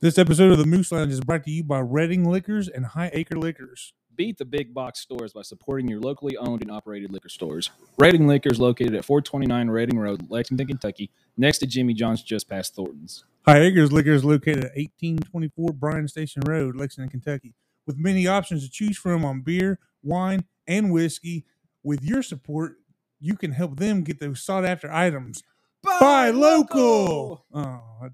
This episode of the Moose Lounge is brought to you by Redding Liquors and High Acre Liquors. Beat the big box stores by supporting your locally owned and operated liquor stores. Redding Liquor is located at 429 Redding Road, Lexington, Kentucky, next to Jimmy John's just past Thornton's. High Acres Liquor is located at 1824 Bryan Station Road, Lexington, Kentucky, with many options to choose from on beer, wine, and whiskey. With your support, you can help them get those sought after items. Buy local. Oh,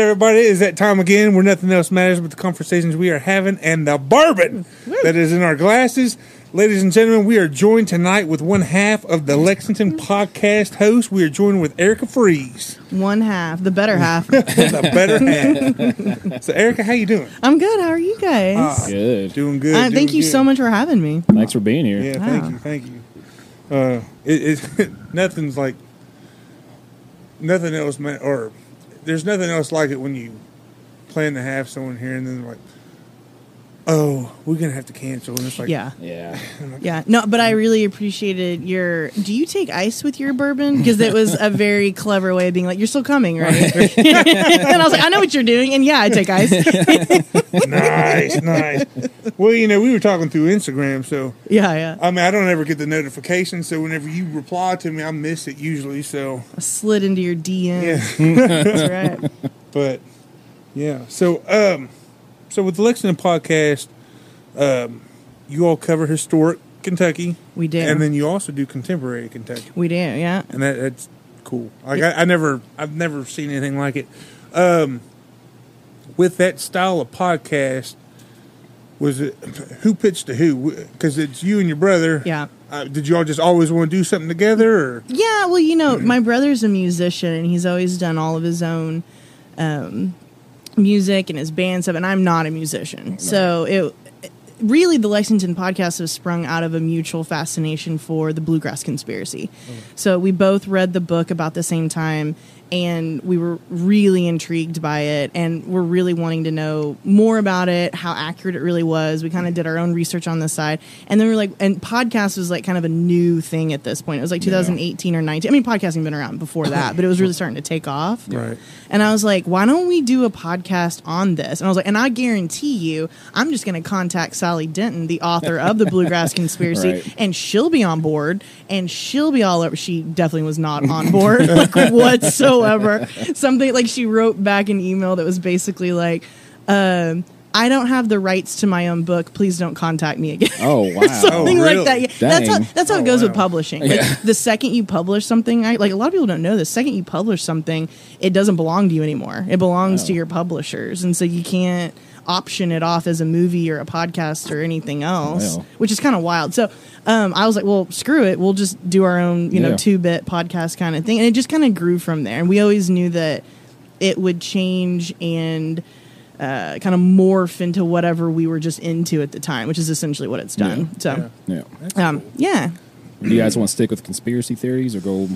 everybody, it is that time again where nothing else matters but the conversations we are having and the bourbon that is in our glasses. Ladies and gentlemen, we are joined tonight with one half of the Lexington podcast host. We are joined with Erica Freeze, One half, the better half. the better half. So, Erica, how you doing? I'm good. How are you guys? Ah, Good. Doing good. Uh, doing thank you good. so much for having me. Thanks for being here. Yeah, thank Wow. you, thank you. Uh, it, it nothing's like nothing else, man. Or there's nothing else like it when you plan to have someone here and then like, oh, we're gonna have to cancel, and it's like, Yeah, Yeah. yeah. No, but I really appreciated your. Do you take ice with your bourbon? Because it was a very clever way of being like, "You're still coming, right?" and I was like, "I know what you're doing," and yeah, I take ice. nice, nice. Well, you know, we were talking through Instagram, so yeah, yeah. I mean, I don't ever get the notification, so whenever you reply to me, I miss it usually. So I slid into your DM. yeah. That's right. but yeah so um so with the lexington podcast um you all cover historic kentucky We do. and then you also do contemporary kentucky we do. Yeah. and that, that's cool like I, I never i've never seen anything like it um with that style of podcast was it who pitched to who because it's you and your brother Yeah. uh, did you all just always want to do something together or Yeah, well, you know, my brother's a musician and he's always done all of his own um, music and his band stuff, and I'm not a musician. So it really the Lexington podcast has sprung out of a mutual fascination for the bluegrass conspiracy. Mm. So we both read the book about the same time and we were really intrigued by it and we're really wanting to know more about it, how accurate it really was. We kind of did our own research on the side. And then we are like and podcast was like kind of a new thing at this point. It was like 2018 or 19. I mean podcasting had been around before that, but it was really starting to take off. right And I was like, why don't we do a podcast on this? And I was like, and I guarantee you, I'm just going to contact Sally Denton, the author of the Bluegrass Conspiracy, Right. and she'll be on board and she'll be all over. She definitely was not on board like whatsoever. Something like she wrote back an email that was basically like, um, I don't have the rights to my own book. Please don't contact me again. Oh, wow. something Oh, like that. Yeah, that's how that's how Oh, it goes wow. with publishing. Like the second you publish something, I, like a lot of people don't know this. Second you publish something, it doesn't belong to you anymore. It belongs to Oh. your publishers, and so you can't option it off as a movie or a podcast or anything else, Wow. which is kind of wild. So um, I was like, well, screw it. We'll just do our own, you know, Yeah. two bit podcast kind of thing, and it just kind of grew from there. And we always knew that it would change and. Uh, kind of morph into whatever we were just into at the time, which is essentially what it's done. So, Yeah. um, yeah. Do you guys want to stick with conspiracy theories or go?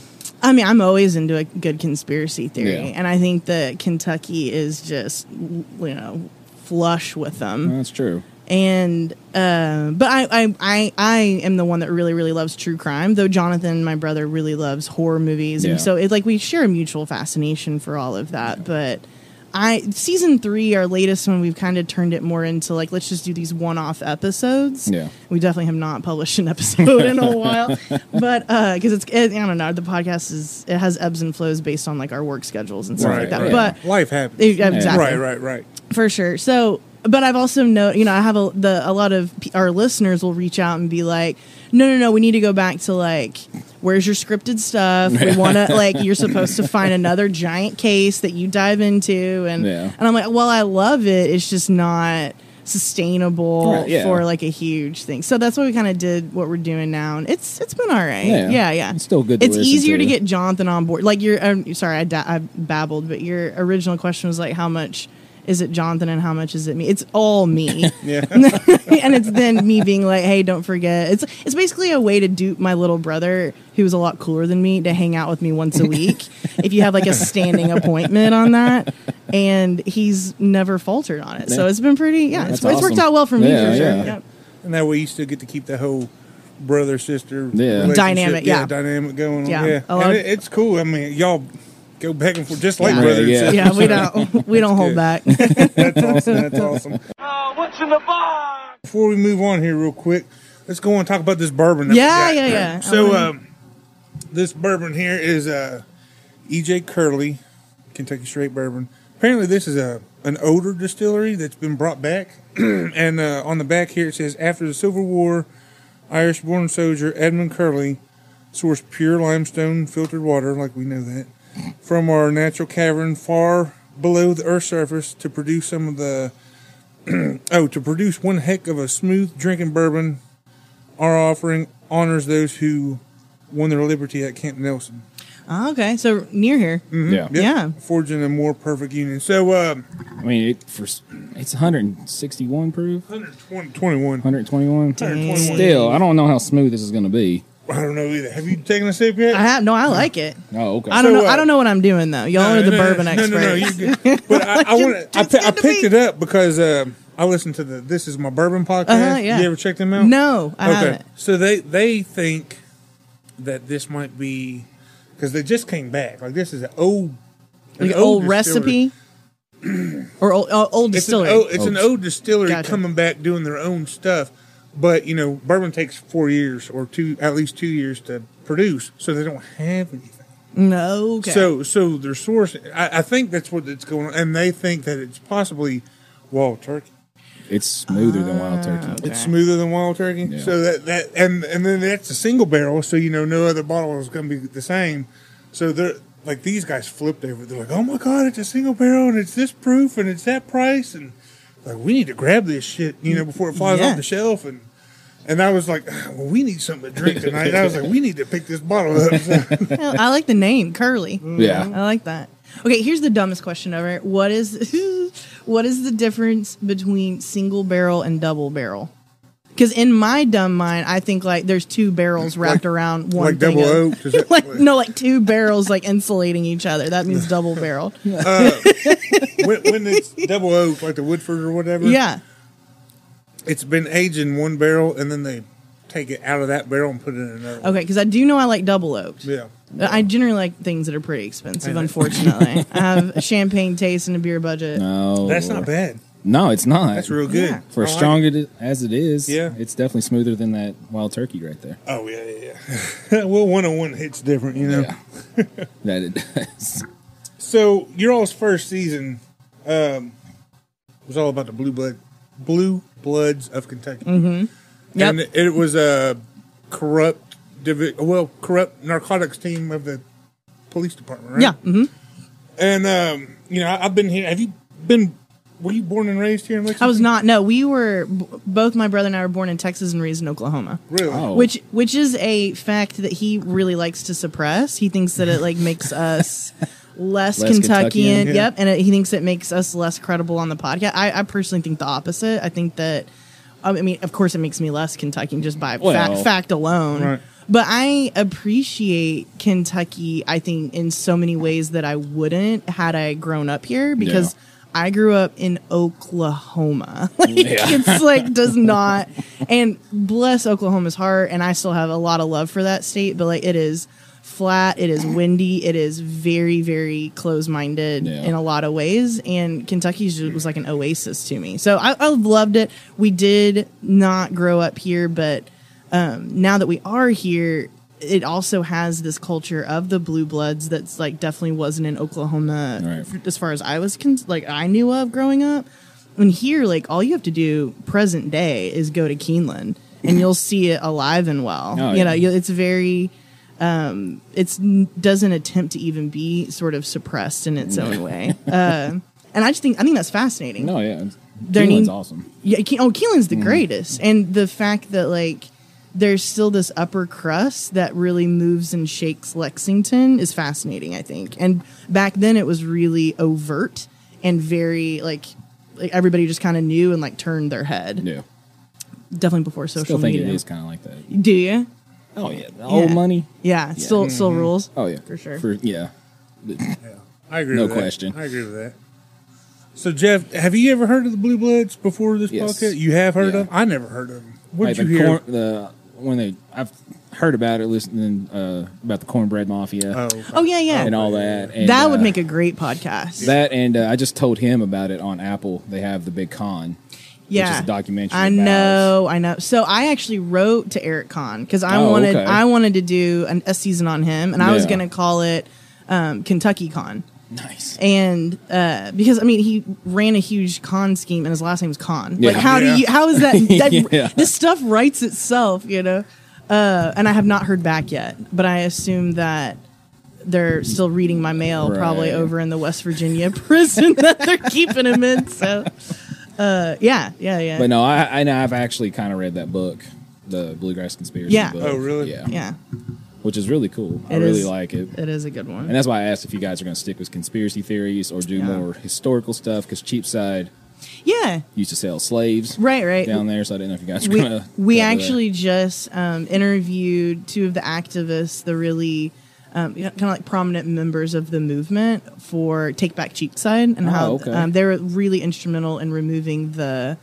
I mean, I'm always into a good conspiracy theory, Yeah. and I think that Kentucky is just, you know, flush with them. That's true. And uh, but I, I I I am the one that really really loves true crime, though Jonathan, my brother, really loves horror movies, Yeah. and so it's like we share a mutual fascination for all of that. But I season three, our latest one, we've kind of turned it more into like let's just do these one off episodes. Yeah. we definitely have not published an episode in a while, but because it's it, I don't know the podcast is it has ebbs and flows based on like our work schedules and stuff right, like that. right. But life happens Yeah, exactly. right right right for sure. So, but I've also know, you know, I have a the a lot of p- our listeners will reach out and be like, "No, no, no, we need to go back to like, where's your scripted stuff? We want to like, you're supposed to find another giant case that you dive into." And Yeah. and I'm like, "Well, I love it. It's just not." sustainable Right, yeah. for like a huge thing so that's why we kind of did what we're doing now and it's it's been all right Yeah. yeah yeah, It's still good to it's easier to. to. get jonathan on board like your um, sorry I, da- I babbled but your original question was like how much is it Jonathan and how much is it me? It's all me. yeah and it's then me being like, "Hey, don't forget." It's it's basically a way to dupe my little brother, who's a lot cooler than me, to hang out with me once a week. if you have like a standing appointment on that, and he's never faltered on it, so it's been pretty. Yeah, it's, That's it's worked out well for me Yeah, for sure. yeah. Yep. and that way you still get to keep the whole brother sister Yeah. Dynamic, yeah. dynamic going on. Yeah. Yeah, and it, it's cool. I mean, y'all go back and forth just like Yeah. brothers. Yeah, yeah. we don't we don't hold back. That's awesome. That's awesome. Uh, what's in the box? Before we move on here, real quick, let's go and talk about this bourbon. that we Yeah, got. yeah, yeah. So, wanna- um, this bourbon here is uh, EJ Curley Kentucky Straight Bourbon. Apparently, this is a an older distillery that's been brought back, and uh, on the back here it says after the Civil War, Irish-born soldier Edmund Curley sourced pure limestone filtered water, like we know that, from our natural cavern far below the Earth's surface to produce some of the oh to produce one heck of a smooth drinking bourbon. Our offering honors those who won their liberty at Camp Nelson. Oh, okay, so near here. Yeah. Yep. Yeah. forging a more perfect union. So, um, I mean, it, for it's 161 proof, 120, 21. 121. 121. Still, I don't know how smooth this is going to be. I don't know either. Have you taken a sip yet? I have no, I like it. Oh, okay. I don't So, know. uh, I don't know what I'm doing though. Y'all No, are the no, no, bourbon no, experts. No, no, no, you're good. But I, I want to. I, It's pi- good I to picked be- it up because uh, I listened to the This Is My Bourbon podcast. Uh-huh, yeah. You ever check them out? No, I haven't. So they they think that this might be because they just came back. Like this is an old, an Like old distillery. recipe or old, uh, old It's an distillery. old, it's an old distillery Gotcha. coming back doing their own stuff. But you know, bourbon takes four years or two, at least two years to produce, so they don't have anything. no, okay. So, so their source, I, I think that's what it's going on, and they think that it's possibly wild turkey. It's smoother than wild ah, turkey. Okay. It's smoother than wild turkey. Yeah. So that that and and then that's a single barrel, so you know no other bottle is going to be the same. So they're like these guys flipped over. They're like, "Oh my god, it's a single barrel and it's this proof and it's that price and like we need to grab this shit, you know, before it flies Yeah. off the shelf." And and I was like, "Well, we need something to drink tonight." I was like, "We need to pick this bottle up." Well, I like the name Curly. Yeah. I like that. Okay, here's the dumbest question ever. What is what is the difference between single barrel and double barrel? Because in my dumb mind, I think like there's two barrels wrapped Like- around one like thing. double of- oak? Does that- like no, like two barrels like insulating each other. That means double barrel. Uh, when, when it's double oak, like the Woodford or whatever, Yeah. it's been aged in one barrel, and then they take it out of that barrel and put it in another. Okay, because I do know I like double oaked. Yeah. I generally like things that are pretty expensive. Unfortunately, I have a champagne taste and a beer budget. No, That's not bad. No, it's not. That's real good. Yeah. For I as like strong it. it, as it is, Yeah. it's definitely smoother than that wild turkey right there. Oh yeah, yeah, yeah. well, one on one hits different, you know. Yeah. that it does. So your all's first season um, was all about the blue blood, blue bloods of Kentucky, mm-hmm. Yep. and it was a corrupt, divi- well, corrupt narcotics team of the police department, right? Yeah. hmm And um, you know, I, I've been here. Have you been? Were you born and raised here in Lexington? I was not. No, we were b- both. My brother and I were born in Texas and raised in Oklahoma. really. Oh. Which which is a fact that he really likes to suppress. He thinks that it like makes us less, Less Kentuckian. Kentuckian, yeah. Yep, and it, he thinks it makes us less credible on the podcast. I, I personally think the opposite. I think that um, I mean, of course, it makes me less Kentuckian just by Well. fact, fact alone. Right. But I appreciate Kentucky. I think in so many ways that I wouldn't had I grown up here because. Yeah. I grew up in Oklahoma. like Yeah. it's like does not and bless Oklahoma's heart and I still have a lot of love for that state, but like it is flat, it is windy, it is very very close-minded Yeah. in a lot of ways and Kentucky was like an oasis to me. So I, I loved it. We did not grow up here, but um, now that we are here, it also has this culture of the blue bloods that's like definitely wasn't in Oklahoma Right. as far as I was con- like I knew of growing up. And here, like all you have to do present day is go to Keeneland, and you'll see it alive and well. Oh, you yeah. know, it's very. Um, it's doesn't attempt to even be sort of suppressed in its own way. Uh, and I just think I think that's fascinating. No, yeah. Keeneland's need- awesome. Yeah, Ke- oh, Keelan's the greatest, and the fact that like there's still this upper crust that really moves and shakes Lexington is fascinating. I think, and back then it was really overt and very like, like everybody just kind of knew and like turned their head. Yeah. Definitely before social Still think media. it is kind of like that. Do you? Oh yeah, the old Yeah. money. Yeah, still still mm-hmm. rules. Oh yeah, For sure. For yeah, I agree. No with that. question. I agree with that. So Jeff, have you ever heard of the Blue Bloods before this Yes. podcast? You have heard Yeah. of? them? I never heard of them. What'd like you the hear? corn- the when they I've heard about it, listening uh, about the cornbread mafia Oh, Oh yeah, yeah. and all that. And, that would uh, make a great podcast. that. And uh, I just told him about it on Apple. They have the big con. yeah, which is a documentary. I about- know, I know. So I actually wrote to Eric Conn because I Oh, wanted okay. I wanted to do an, a season on him, and I was going to call it um, Kentucky Con. Nice. And uh, because I mean, he ran a huge con scheme, and his last name was Conn. Like, Yeah. how Yeah. do you? How is that? that Yeah. This stuff writes itself, you know. Uh, and I have not heard back yet, but I assume that they're still reading my mail, probably over in the West Virginia prison that they're keeping him in. So, uh, yeah, yeah, yeah, But no, I, I know I've actually kind of read that book, the Bluegrass Conspiracy. Yeah. book. Oh, really? Yeah. yeah. Which is really cool. I really is. like it. It is a good one. And that's why I asked if you guys are going to stick with conspiracy theories or do Yeah. more historical stuff because Cheapside yeah, used to sell slaves right, right. down there, so I didn't know if you guys were we, going to. we actually just um, interviewed two of the activists, the really um, kind of like prominent members of the movement for Take Back Cheapside, and Oh, how okay. um, they were really instrumental in removing the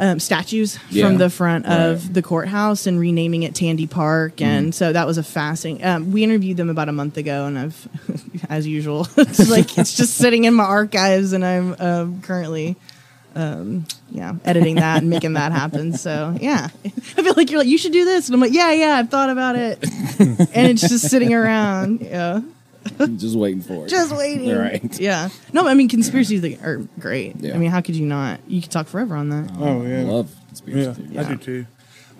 um, statues Yeah. from the front of Right. the courthouse and renaming it Tandy Park, and Mm-hmm. so that was a fascinating. Um, we interviewed them about a month ago, and I've, as usual, it's like it's just sitting in my archives, and I'm um, currently um, yeah, editing that and making that happen. So yeah, I feel like you're like you should do this, and I'm like yeah, yeah, I've thought about it, and it's just sitting around, yeah, just waiting for it. just waiting. Right. Yeah. No, I mean conspiracies like, are great. Yeah. I mean, how could you not? You could talk forever on that. Oh, yeah. I love conspiracy Yeah, theories. I do too.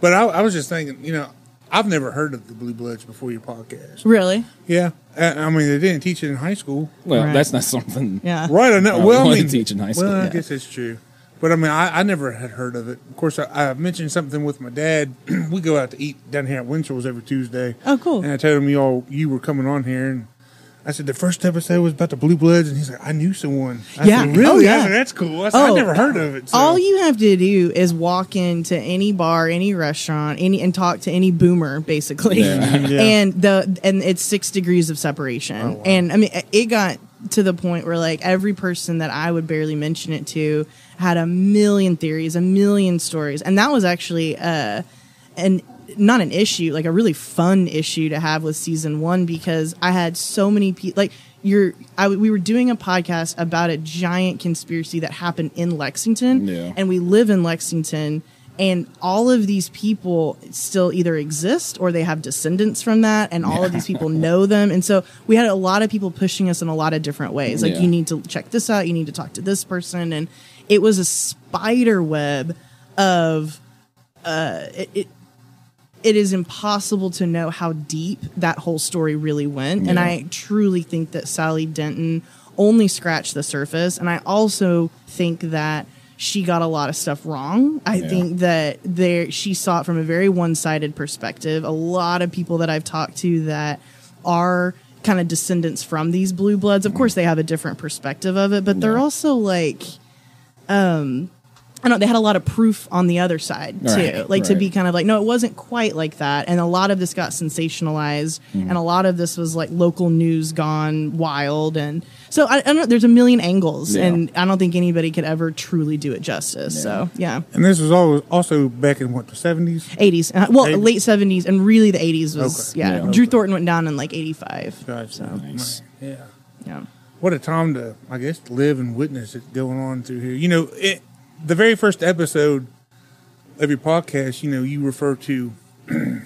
But I, I was just thinking, you know, I've never heard of the Blue Bloods before your podcast. Really? Yeah, I, I mean, they didn't teach it in high school. Well, Right. that's not something. Yeah. Right, I know. Well, I wanted mean, teach in high school, Well, I yeah. guess it's true. But I mean, I, I never had heard of it. Of course, I, I mentioned something with my dad. we go out to eat down here at Winchell's every Tuesday. Oh, cool. And I told him you all you were coming on here, and I said the first episode was about the Blue Bloods, and he's like, I knew someone. I Yeah. said, really? Oh, yeah. I said, that's cool. I said, I Oh. never heard of it. So. All you have to do is walk into any bar, any restaurant, any and talk to any boomer, basically. Yeah. Yeah. And the and it's six degrees of separation. Oh, wow. And I mean, it got to the point where like every person that I would barely mention it to had a million theories, a million stories, and that was actually uh, an not an issue, like a really fun issue to have with season one because I had so many people like. You're, I, we were doing a podcast about a giant conspiracy that happened in Lexington, Yeah. and we live in Lexington, and all of these people still either exist or they have descendants from that, and all of these people know them, and so we had a lot of people pushing us in a lot of different ways. Like Yeah. you need to check this out, you need to talk to this person, and it was a spider web of uh, it, it it is impossible to know how deep that whole story really went. And I truly think that Sally Denton only scratched the surface. And I also think that she got a lot of stuff wrong. I Yeah. think that there she saw it from a very one-sided perspective. A lot of people that I've talked to that are kind of descendants from these blue bloods. Of course they have a different perspective of it, but they're Yeah. also like um I don't know, they had a lot of proof on the other side too. Right, like to be kind of like, no, it wasn't quite like that. And a lot of this got sensationalized Mm-hmm. and a lot of this was like local news gone wild. And so I, I don't know, there's a million angles Yeah. and I don't think anybody could ever truly do it justice. So yeah. and this was always also back in what the seventies. 80s. Uh, well, 80s? late 70s and really the 80s was, Okay. yeah. Yeah. Drew Okay. Thornton went down in like 85. Gotcha. So, Nice. Yeah. yeah. What a time to, I guess, live and witness it going on through here. You know, it, the very first episode of your podcast, you know, you refer to,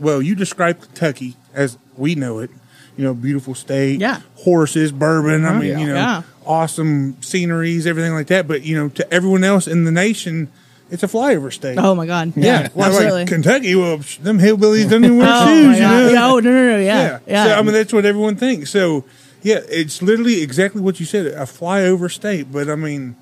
well, you describe Kentucky as we know it. You know, beautiful state, Yeah. horses, bourbon. I Uh-huh. mean, Yeah. you know, Yeah. awesome sceneries, everything like that. But you know, to everyone else in the nation, it's a flyover state. Oh my God. yeah, Yeah. well, like Kentucky. Well, them hillbillies don't even wear oh shoes. You know? Yeah, oh, no, no, no. Yeah. yeah. Yeah. So I mean, that's what everyone thinks. So yeah, it's literally exactly what you said, a flyover state. But I mean,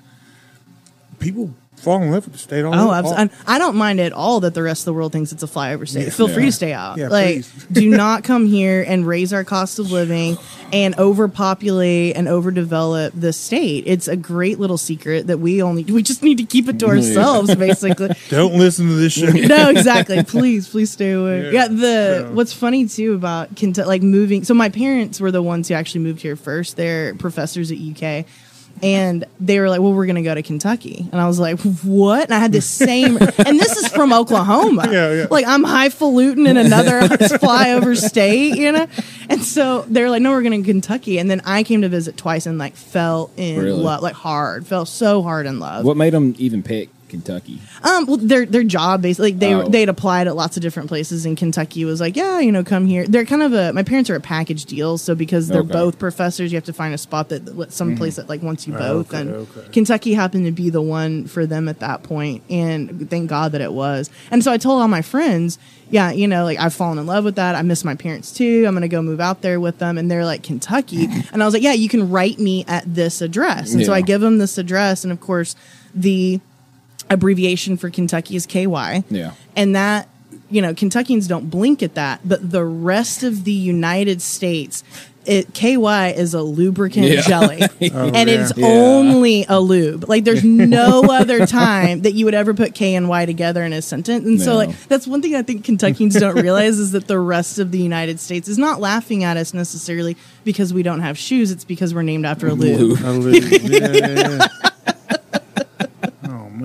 people fall in love with the state. All Oh, all- I don't mind at all that the rest of the world thinks it's a flyover state. Feel free to stay out. Yeah, like, please. do not come here and raise our cost of living and overpopulate and overdevelop the state. It's a great little secret that we only we just need to keep it to ourselves, basically. Don't listen to this show. no, exactly. Please, please stay away. Yeah. Yeah, the So- what's funny too about Kentucky, like moving. So my parents were the ones who actually moved here first. They're professors at UK, and they were like, "Well, we're going to go to Kentucky," and I was like, "What?" And I had this same, and this is from Oklahoma. Yeah, yeah. Like I'm highfalutin in another flyover state, you know. And so they're like, "No, we're going to Kentucky," and then I came to visit twice and like fell in Really? love, like hard, fell so hard in love. What made them even pick Kentucky? Um, well, their their job basically, like they Oh. they'd applied at lots of different places, and Kentucky was like, yeah, you know, come here. They're kind of a. My parents are a package deal, so because they're Okay. both professors, you have to find a spot that some place that like wants you both. okay, and okay. Kentucky happened to be the one for them at that point, and thank God that it was. And so I told all my friends, yeah, you know, like I've fallen in love with that. I miss my parents too. I'm gonna go move out there with them, and they're like Kentucky, and I was like, yeah, you can write me at this address, and so I give them this address, and of course the abbreviation for Kentucky is KY. Yeah. And that, you know, Kentuckians don't blink at that, but the rest of the United States, it KY is a lubricant Yeah. jelly. Oh, and yeah. it's Yeah. only a lube. Like there's no other time that you would ever put K and Y together in a sentence. And so like that's one thing I think Kentuckians don't realize is that the rest of the United States is not laughing at us necessarily because we don't have shoes. It's because we're named after a lube. Lube. I live- yeah, yeah, yeah.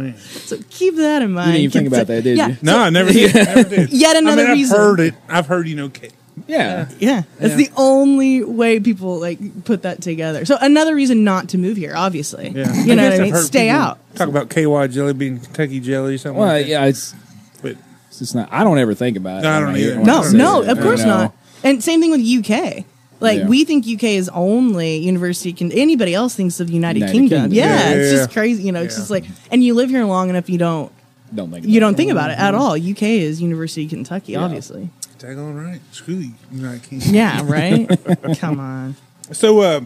man. So keep that in mind. didn't even think about that, did yeah. you? No, I never did. Never did. Yet I another mean, I've reason. heard it. I've heard you know. K- Yeah. Yeah, that's Yeah. the only way people like put that together. So another reason not to move here, obviously. Yeah, you know guess what I mean. Stay out. Talk about KY jelly being Kentucky jelly, or something. Well, like that. yeah, it's But it's just not. I don't ever think about it. No, I don't either. No, no, of course not. And same thing with UK. Like Yeah. we think UK is only University. Can anybody else thinks of United, United Kingdom? Kingdom. Yeah, Yeah, it's just crazy. You know, it's just like, and you live here long enough, you don't Don't think. you about don't it. think about it at all. UK is University of Kentucky, Yeah. obviously. daggone right. Screw you, United Kingdom. Yeah, right. Come on. So uh,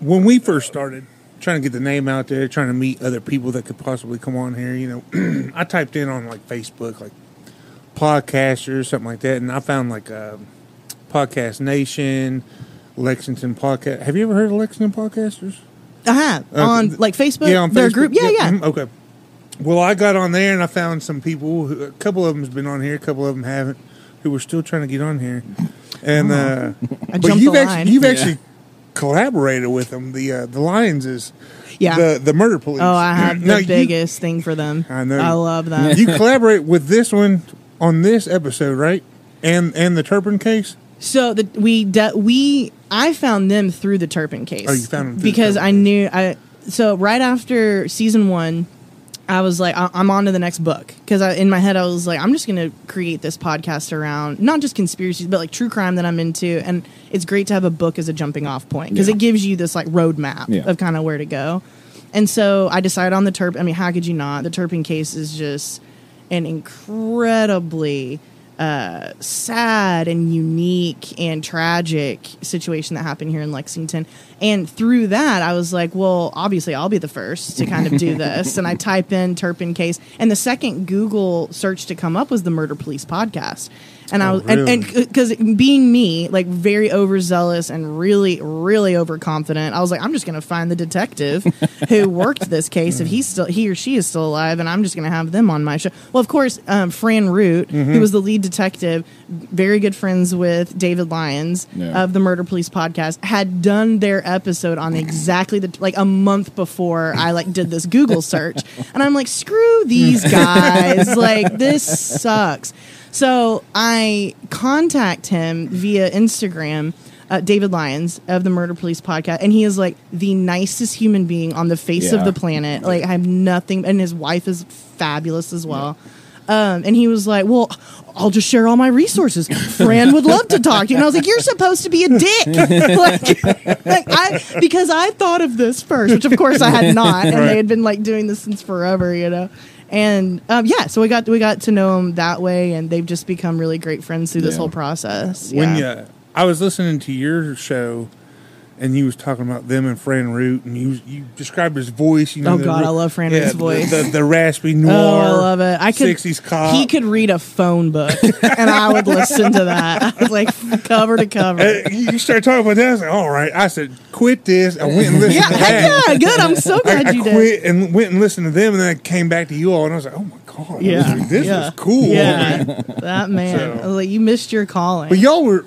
when we first started trying to get the name out there, trying to meet other people that could possibly come on here, you know, I typed in on like Facebook, like podcaster or something like that, and I found like uh, Podcast Nation, Lexington Podcast. Have you ever heard of Lexington Podcasters? I have Uh, on like Facebook. Yeah, on their Facebook. group. Yeah, yeah. mhm, Okay. Well, I got on there and I found some people. Who, a couple of them's been on here, a couple of them haven't, who were still trying to get on here. And uh, I but you've actually you've Yeah. actually collaborated with them. The uh, the Lyons is Yeah. the the murder police. Oh, I have the you- biggest thing for them. I know. I love them. You, collaborate with this one on this episode, right? And and the Turpin case. So the, we de- we I found them through the Turpin case. Oh, you found them because I knew I. So right after season one, I was like, I- I'm on to the next book because in my head I was like, I'm just going to create this podcast around not just conspiracies but like true crime that I'm into, and it's great to have a book as a jumping off point because Yeah. it gives you this like roadmap Yeah. of kind of where to go. And so I decided on the Turpin. I mean, how could you not? The Turpin case is just an incredibly uh, sad and unique and tragic situation that happened here in Lexington. And through that, I was like, well, obviously, I'll be the first to kind of do this. and I type in Turpin case, and the second Google search to come up was the Murder Police podcast. And I Oh, was, and really? and because being me, like very overzealous and really, really overconfident, I was like, I'm just going to find the detective who worked this case if he's still he or she is still alive, and I'm just going to have them on my show. Well, of course, um, Fran Root, Mm-hmm. who was the lead detective, very good friends with David Lyons Yeah. of the Murder Police podcast, had done their episode on exactly the like a month before I like did this Google search, and I'm like, screw these guys, like this sucks. So I contact him via Instagram, uh, David Lyons of the Murder Police podcast, and he is like the nicest human being on the face of the planet. Like I have nothing, and his wife is fabulous as well. Um, and he was like, "Well, I'll just share all my resources. Fran would love to talk to you." And I was like, "You're supposed to be a dick, like, like I because I thought of this first, which of course I had not, and they had been like doing this since forever, you know." And um, yeah, so we got we got to know them that way, and they've just become really great friends through this Yeah. whole process. When yeah. you, I was listening to your show, and you was talking about them and Fran Root, and you you described his voice. You know, Oh, God, re- I love Fran yeah, Root's the- voice. the, the, raspy noir. Oh, I love it. I could. 60s cop. He could read a phone book, and I would listen to that. I was like cover to cover. Uh, you start talking about that. I was like, all right. I said, quit this. I went and listened Yeah, to that. yeah, good. I'm so glad I you did. quit and went and listened to them, and then I came back to you all, and I was like, oh my god, Yeah, this yeah. is cool. Yeah, that man. So- I was like, you missed your calling. But y'all were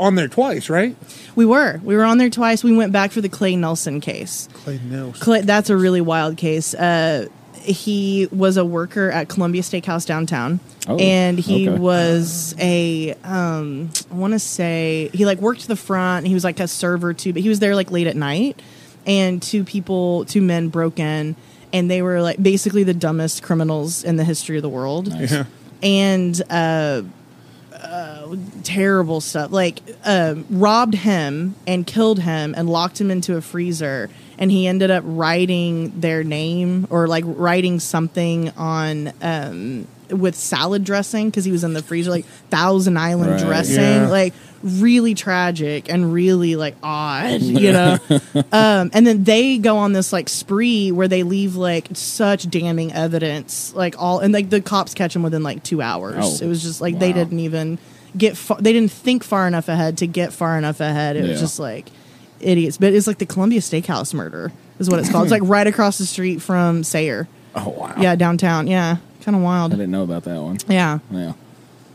on there twice, right? We were. We were on there twice. We went back for the Clay Nelson case. Clay Nelson. Clay, that's a really wild case. Uh, he was a worker at Columbia Steakhouse downtown, Oh, and he okay. was a um, I want to say he like worked the front. He was like a server too, but he was there like late at night, and two people, two men broke in, and they were like basically the dumbest criminals in the history of the world Yeah. and uh, terrible stuff. Like um, robbed him and killed him and locked him into a freezer. And he ended up writing their name or like writing something on um, with salad dressing because he was in the freezer, like Thousand Island Right. dressing, Yeah. like really tragic and really like odd, you know. um, and then they go on this like spree where they leave like such damning evidence, like all and like the cops catch him within like two hours. Oh, it was just like they didn't even get far, they didn't think far enough ahead to get far enough ahead. It was just like idiots. But it's like the Columbia Steakhouse murder is what it's called. it's like right across the street from Sayre. Oh wow. Yeah, downtown. Yeah, kind of wild. I didn't know about that one. Yeah. Yeah.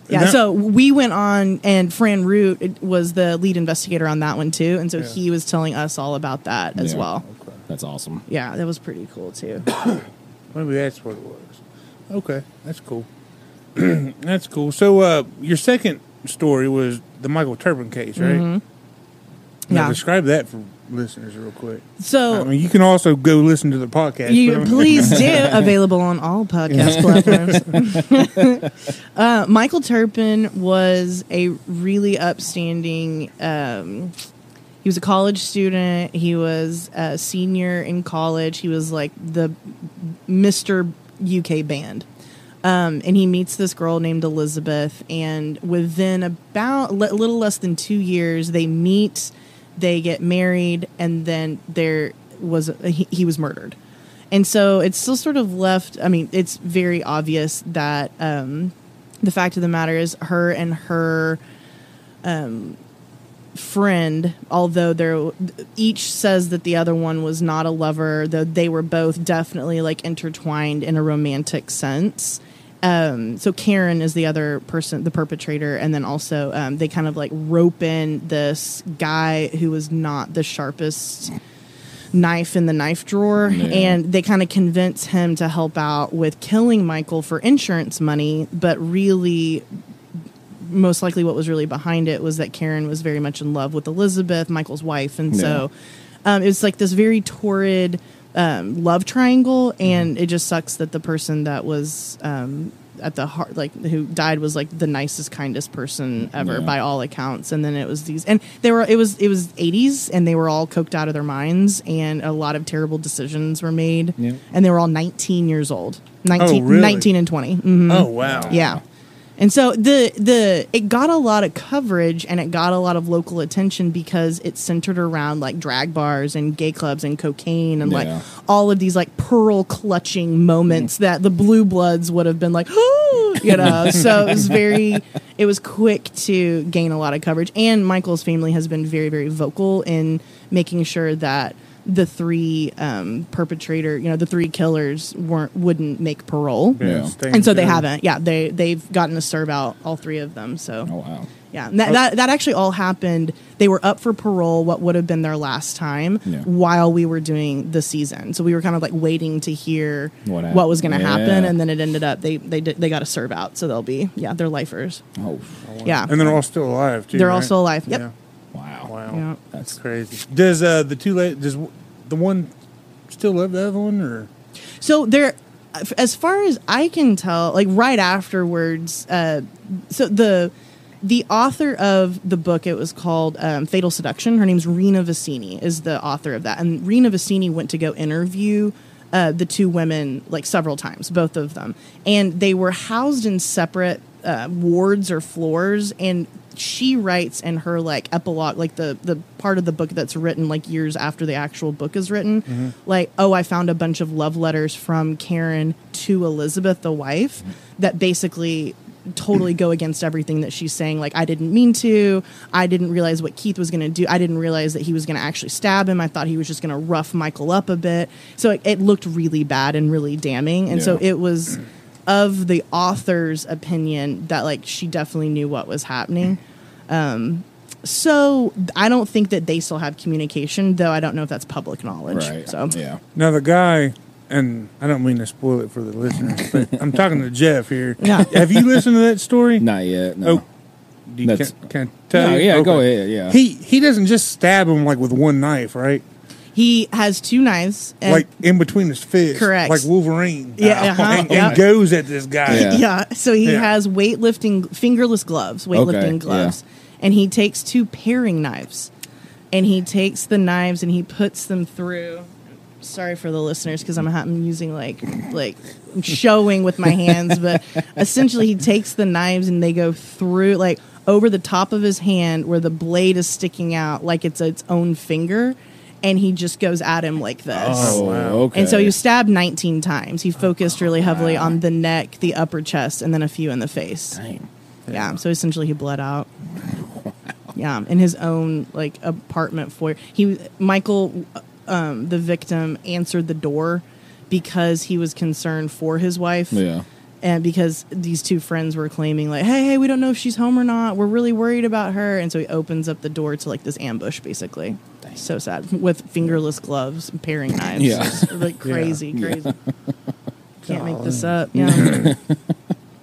Yeah, that- so we went on, and Fran Root was the lead investigator on that one too, and so Yeah. he was telling us all about that as Yeah. well. That's awesome. Yeah, that was pretty cool too. Maybe that's what it was. Okay, that's cool. that's cool. So, uh, your second story was the Michael Turpin case, right? Mm-hmm. Yeah. describe that for listeners real quick. So I mean, you can also go listen to the podcast. You please do available on all podcast platforms. uh, Michael Turpin was a really upstanding. Um, he was a college student. He was a senior in college. He was like the Mister UK band. Um, and he meets this girl named Elizabeth, and within about a little less than two years, they meet, they get married, and then there was he, he was murdered, and so it's still sort of left. I mean, it's very obvious that um, the fact of the matter is, her and her friend, although they're each says that the other one was not a lover, though they were both definitely like intertwined in a romantic sense. Um, so Karen is the other person, the perpetrator, and then also um, they kind of like rope in this guy who was not the sharpest knife in the knife drawer Yeah. and they kind of convince him to help out with killing Michael for insurance money but really most likely what was really behind it was that Karen was very much in love with Elizabeth, Michael's wife, and so um, it was like this very torrid um, love triangle, and it just sucks that the person that was um, at the heart, like who died, was like the nicest, kindest person ever Yeah. by all accounts, and then it was these, and they were it was it was 80s, and they were all coked out of their minds, and a lot of terrible decisions were made, Yeah. and they were all 19 years old, 19, Oh, really? 19 and 20. Mhm. Oh wow. Yeah. And so the the it got a lot of coverage and it got a lot of local attention because it centered around like drag bars and gay clubs and cocaine and Yeah. like all of these like pearl clutching moments that the blue bloods would have been like, you know. so it was very it was quick to gain a lot of coverage and Michael's family has been very very vocal in making sure that the three um, perpetrator, you know, the three killers weren't wouldn't make parole Yeah. staying and so they haven't. Yeah, they they've gotten to serve out all three of them. So Oh wow. yeah, and that, that that actually all happened. They were up for parole. What would have been their last time Yeah. while we were doing the season. So we were kind of like waiting to hear What what, was going to Yeah. happen, and then it ended up they they did, they got to serve out. So they'll be yeah they're lifers. Oh Yeah, And they're all still alive too. They're all still alive. Yep. Yeah. wow. Wow. Yeah. That's crazy. Does uh the two la- does the one still love the other one or So there, as far as I can tell, like right afterwards, uh, so the the author of the book it was called um, Fatal Seduction. Her name's Rena Vicini is the author of that, and Rena Vicini went to go interview. Uh, the two women like several times, both of them, and they were housed in separate uh, wards or floors. And she writes in her like epilogue, like the the part of the book that's written like years after the actual book is written, like oh, I found a bunch of love letters from Karen to Elizabeth, the wife, that basically totally go against everything that she's saying. Like i didn't mean to. I didn't realize what keith was going to do. I didn't realize that he was going to actually stab him. I thought he was just going to rough michael up a bit. So it, it looked really bad and really damning. And so it was of the author's opinion that like she definitely knew what was happening um So I don't think that they still have communication, though. I don't know if that's public knowledge. Right. So yeah. Now the guy, and I don't mean to spoil it for the listeners, but I'm talking to Jeff here. Yeah. Have you listened to that story? Not yet. No. Oh, Do you, That's- can, can I tell No, you? yeah, go ahead. Yeah. He he doesn't just stab him like with one knife, right? He has two knives. And like in between his fists, Correct. like Wolverine. Yeah, uh-huh, and, yeah. and goes at this guy. Yeah. yeah. So he Yeah. has weightlifting, fingerless gloves, weightlifting Okay, gloves, and he takes two paring knives, and he takes the knives and he puts them through. Sorry for the listeners because I'm, I'm using like like showing with my hands, but essentially he takes the knives and they go through like over the top of his hand where the blade is sticking out like it's its own finger, and he just goes at him like this. Oh, wow. okay. And so he was stabbed 19 times. He focused really heavily on the neck, the upper chest, and then a few in the face. Dang. Yeah. So essentially, he bled out. Yeah, in his own like apartment foyer. He Michael, um, the victim, answered the door because he was concerned for his wife. Yeah. And because these two friends were claiming like, hey, hey, we don't know if she's home or not. We're really worried about her. And so he opens up the door to like this ambush, basically. So sad with fingerless gloves and paring knives. Yeah. It's, like crazy, Yeah. crazy. Can't make this up. Yeah.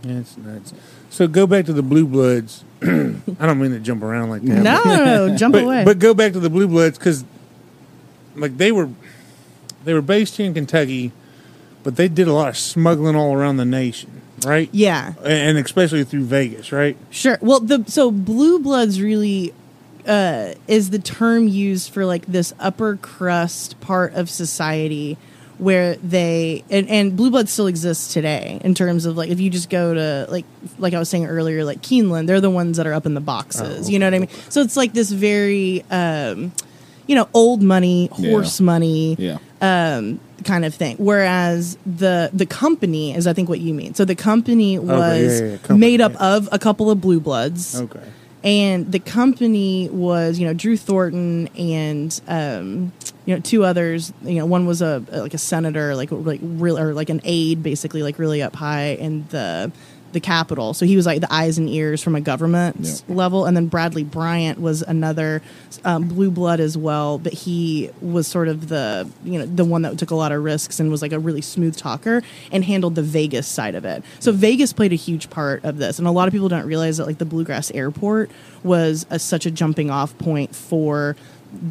Yeah, it's nuts. So go back to the Blue Bloods. I don't mean to jump around like that. no, no, no, jump but, away. but go back to the Blue Bloods because, like, they were they were based here in Kentucky, but they did a lot of smuggling all around the nation, right? yeah. and especially through Vegas, right? Sure. Well, the so blue bloods really uh, is the term used for like this upper crust part of society where they and, and blue blood still exists today in terms of like if you just go to like like I was saying earlier like Keeneland they're the ones that are up in the boxes Oh, you know what I mean so it's like this very um you know old money horse money Yeah. um, kind of thing. Whereas the the company is, I think, what you mean. So the company was yeah, yeah, company, made up yeah. of a couple of blue bloods, Okay. And the company was, you know, Drew Thornton and um, you know two others. You know, one was a like a senator, like like real or like an aide, basically, like really up high in the the Capitol. So he was like the eyes and ears from a government Yeah. level, and then Bradley Bryant was another um, blue blood as well, but he was sort of the you know the one that took a lot of risks and was like a really smooth talker and handled the Vegas side of it. So Vegas played a huge part of this, and a lot of people don't realize that like the Bluegrass Airport was a, such a jumping off point for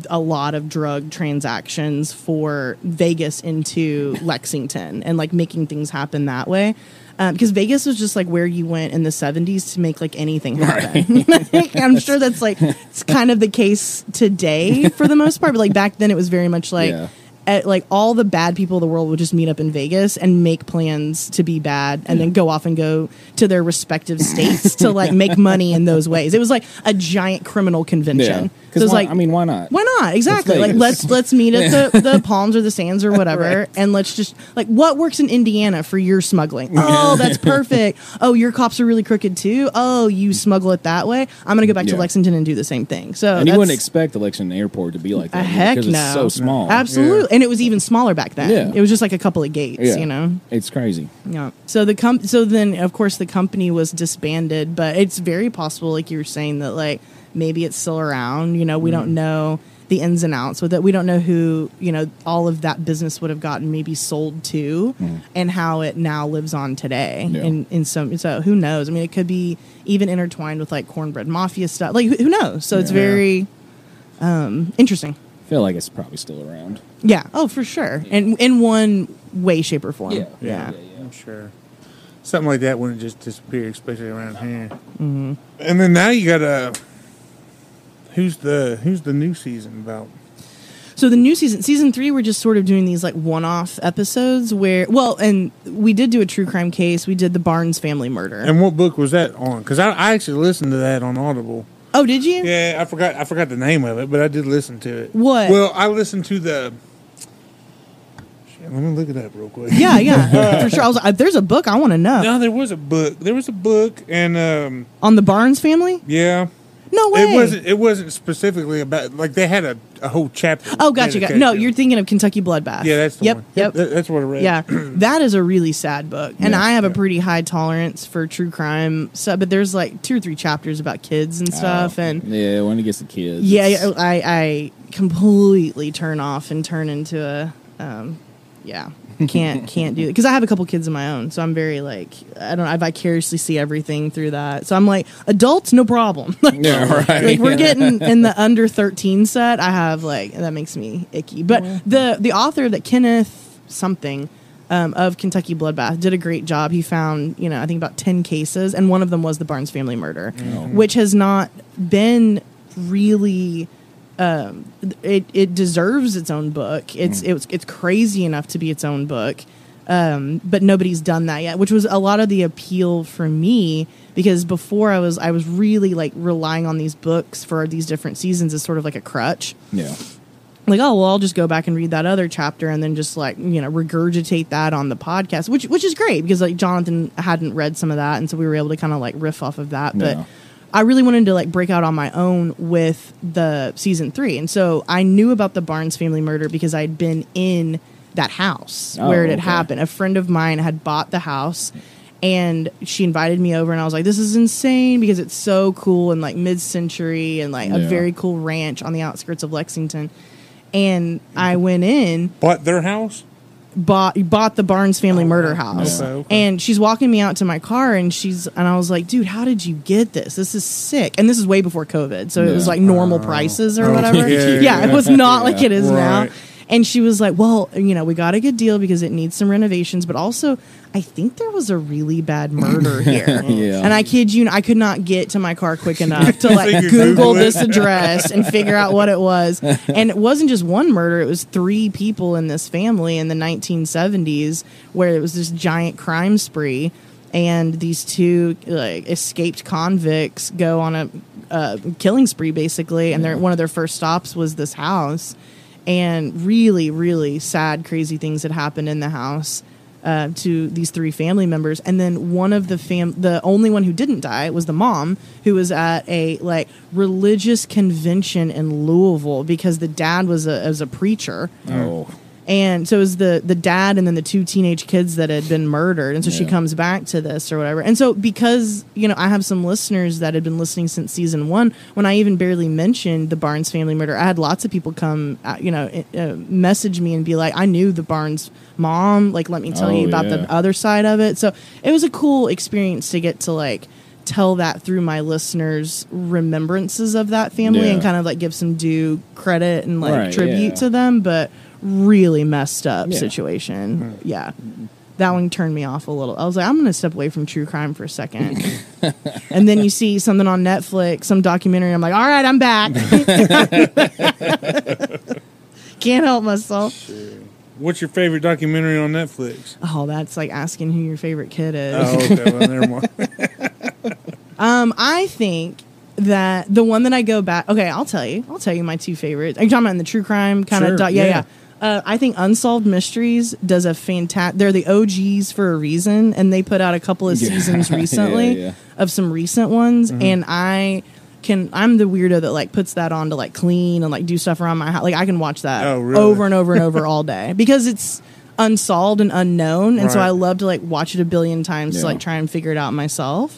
a lot of drug transactions for Vegas into Lexington and like making things happen that way. Um, because Vegas was just like where you went in the 70s to make like anything happen. I'm sure that's like it's kind of the case today for the most part, but like back then it was very much like Yeah. at, like all the bad people of the world would just meet up in Vegas and make plans to be bad and then go off and go to their respective states to like make money in those ways. It was like a giant criminal convention. Yeah. So it was like I mean, why not? why not? Exactly. Like let's let's meet at the, the Palms or the Sands or whatever, and let's just like what works in Indiana for your smuggling. Oh, that's perfect. Oh, your cops are really crooked too. Oh, you smuggle it that way. I'm gonna go back to Lexington and do the same thing. So and you wouldn't expect the Lexington Airport to be like that heck because no. it's so small. Absolutely, Yeah. and it was even smaller back then. Yeah. It was just like a couple of gates. Yeah. You know. It's crazy. Yeah. So the com- so then of course the company was disbanded, but it's very possible, like you were saying, that like maybe it's still around. You know, we Mm. don't know the ins and outs with it. We don't know who you know all of that business would have gotten maybe sold to, and how it now lives on today. Mm. Yeah. In in some so who knows? I mean, it could be even intertwined with like cornbread mafia stuff. Like who, who knows? So it's very um, interesting. I feel like it's probably still around. Yeah. Oh, for sure. And in one way, shape, or form. Yeah. Yeah. I'm sure. Something like that wouldn't just disappear, especially around here. Mm-hmm. And then now you got a. Who's the Who's the new season about? So the new season, season three, we're just sort of doing these like one-off episodes where, well, and we did do a true crime case. We did the Barnes family murder. And what book was that on? Because I, I actually listened to that on Audible. oh, did you? Yeah, I forgot I forgot the name of it, but I did listen to it. What? Well, I listened to the. Shit, let me look it up real quick. Yeah, yeah, for sure. I was like, there's a book I want to know No, there was a book. There was a book, and um, on the Barnes family. yeah, No way. It wasn't. It wasn't specifically about like they had a, a whole chapter. Oh, gotcha. Got, no, you're thinking of Kentucky Bloodbath. Yeah, that's the yep, one. Yep. That- that's what I read. Yeah, that is a really sad book, and Yeah, I have a pretty high tolerance for true crime stuff. But there's like two or three chapters about kids and stuff, Oh, and yeah, when it gets to kids. yeah, I, I completely turn off and turn into a, um, yeah, can't can't do it. Because I have a couple kids of my own, so I'm very like I don't I vicariously see everything through that. So I'm like adults, no problem. yeah, right. like we're getting in the under 13 set. I have like that makes me icky. But the the author that kenneth something um, of kentucky bloodbath did a great job. He found you know i think about 10 cases and one of them was the barnes family murder which has not been really um, it, it deserves its own book it's it's it's crazy enough to be its own book um, but nobody's done that yet, which was a lot of the appeal for me because before I was I was really like relying on these books for these different seasons as sort of like a crutch. yeah. Like, oh well, I'll just go back and read that other chapter and then just like you know regurgitate that on the podcast, which which is great because like Jonathan hadn't read some of that, and so we were able to kind of like riff off of that. But Yeah. I really wanted to like break out on my own with the season three, and so I knew about the Barnes family murder because I'd been in that house Oh, where it had oh, okay. happened. A friend of mine had bought the house. And she invited me over, and I was like, "This is insane because it's so cool and like mid-century and like a very cool ranch on the outskirts of Lexington." And I went in, Bought their house. Bought bought the Barnes family oh, murder house. Okay, okay. And she's walking me out to my car and she's and I was like, "Dude, how did you get this? This is sick." And this is way before COVID. So it was like normal prices or oh, whatever. yeah, yeah, it was not like it is now. And she was like, "Well, you know, we got a good deal because it needs some renovations, but also I think there was a really bad murder here." Yeah. And I kid you, I could not get to my car quick enough to like Google this address and figure out what it was. And it wasn't just one murder; it was three people in this family in the 1970s, where it was this giant crime spree. And these two like escaped convicts go on a uh, killing spree, basically. And their one of their first stops was this house, and really, really sad, crazy things had happened in the house uh, to these three family members, and then one of the fam, the only one who didn't die was the mom, who was at a like religious convention in Louisville because the dad was a was a preacher, Oh. And so it was the the dad and then the two teenage kids that had been murdered, and so she comes back to this or whatever, and so because you know I have some listeners that had been listening since season one, when I even barely mentioned the Barnes family murder, I had lots of people come, uh, you know, uh, message me and be like, I knew the Barnes mom, like let me tell Oh, you about yeah. the other side of it. So it was a cool experience to get to like tell that through my listeners' remembrances of that family Yeah. and kind of like give some due credit and like Right, tribute yeah. to them, but really messed up Yeah. situation. Yeah. That one turned me off a little. I was like, I'm going to step away from true crime for a second. and then you see something on Netflix, some documentary. I'm like, all right, I'm back. Can't help myself. What's your favorite documentary on Netflix? Oh, that's like asking who your favorite kid is. Oh, okay. Well, never mind. Um, I think that the one that I go back. Okay, I'll tell you. I'll tell you my two favorites. Are you talking about in the true crime kind Sure, of? doc yeah, yeah. yeah. Uh, I think Unsolved Mysteries does a fantastic. They're the OGs for a reason, and they put out a couple of Yeah. seasons Yeah, recently yeah. of some recent ones, and I can. I'm the weirdo that like puts that on to like clean and like do stuff around my house. Like I can watch that Oh, really? over and over and over all day because it's unsolved and unknown, and so I love to like watch it a billion times to like try and figure it out myself.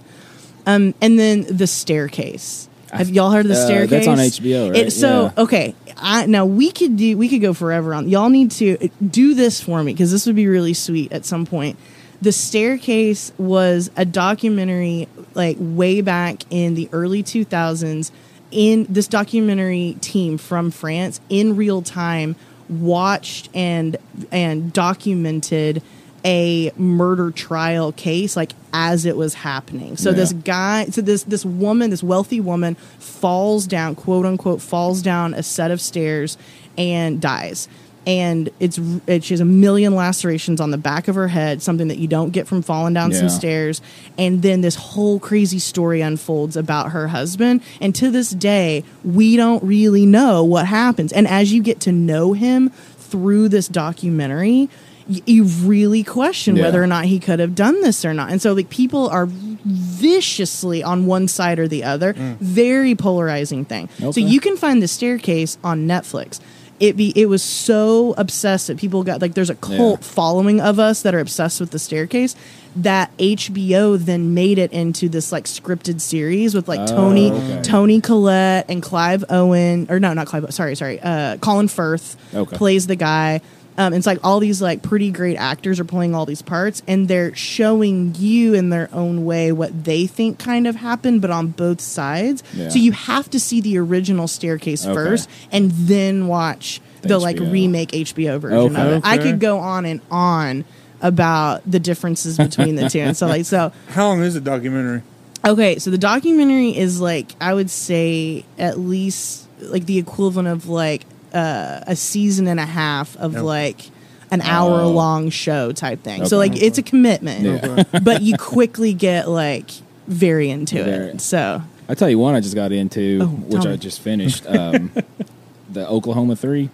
Um, and then the staircase. Have y'all heard of the Uh, staircase? that's on HBO, right? It, so Yeah. okay, I, now we could do we could go forever on. Y'all need to do this for me because this would be really sweet at some point. The staircase was a documentary like way back in the early two thousands. In this documentary team from France, in real time, watched and and documented a murder trial case like as it was happening. So Yeah. this guy, so this this woman, this wealthy woman falls down, quote unquote, falls down a set of stairs and dies. And it's it, she has a million lacerations on the back of her head, something that you don't get from falling down some stairs. And then this whole crazy story unfolds about her husband. And to this day, we don't really know what happens. And as you get to know him through this documentary, y- you really question Yeah. whether or not he could have done this or not. And so like people are viciously on one side or the other. Very polarizing thing. So you can find the staircase on Netflix. It be it was so obsessed that people got like there's a cult Yeah. following of us that are obsessed with the staircase that HBO then made it into this like scripted series with like Oh, Toni okay. Toni Collette and Clive Owen or no not Clive sorry sorry uh Colin Firth Okay. plays the guy um, it's like all these like pretty great actors are playing all these parts and they're showing you in their own way what they think kind of happened but on both sides Yeah. so you have to see the original staircase Okay. first and then watch the, The like remake hbo version of Okay. it i could go on and on about the differences between the two and so like so How long is the documentary? Okay, so the documentary is like I would say at least like the equivalent of like uh, a season and a half of Yep. like an hour long show type thing. So like it's a commitment, Yeah. but you quickly get like very into Very. it. So I tell you one I just got into, Oh, which I just finished. Um, the Oklahoma Three.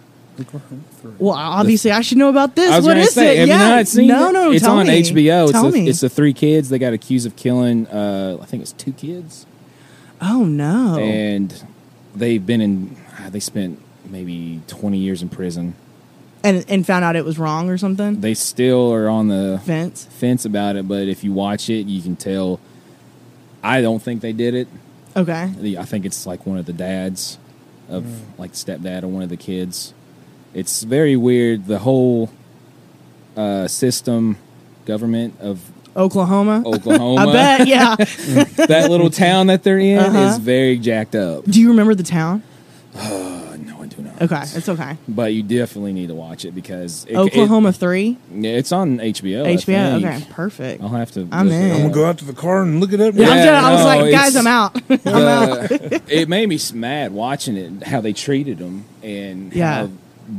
well, obviously I should know about this. I was What going to is say, it? have yeah. you not seen no, it? no, It's tell on me. HBO. Tell it's, me. the, it's the three kids they got accused of killing. Uh, I think it's two kids, oh no. and they've been in. They spent maybe twenty years in prison. and and found out it was wrong or something. They still are on the Vince. fence about it, but if you watch it, you can tell. I don't think they did it. Okay. I think it's like one of the dads of like stepdad or one of the kids. It's very weird. The whole uh, system, government of Oklahoma. Oklahoma, I bet. Yeah. that little town that they're in Uh-huh. is very jacked up. Do you remember the town? Uh, no, I do not. Okay, it's okay. But you definitely need to watch it because it, Oklahoma three. It, yeah, it's on HBO. I HBO. think. Okay, perfect. I'll have to. I'm in. I'm gonna go out to the car and look it up. Yeah, I'm Yeah, just- I was no, like, guys, I'm out. the- it made me mad watching it, how they treated them, and Yeah. how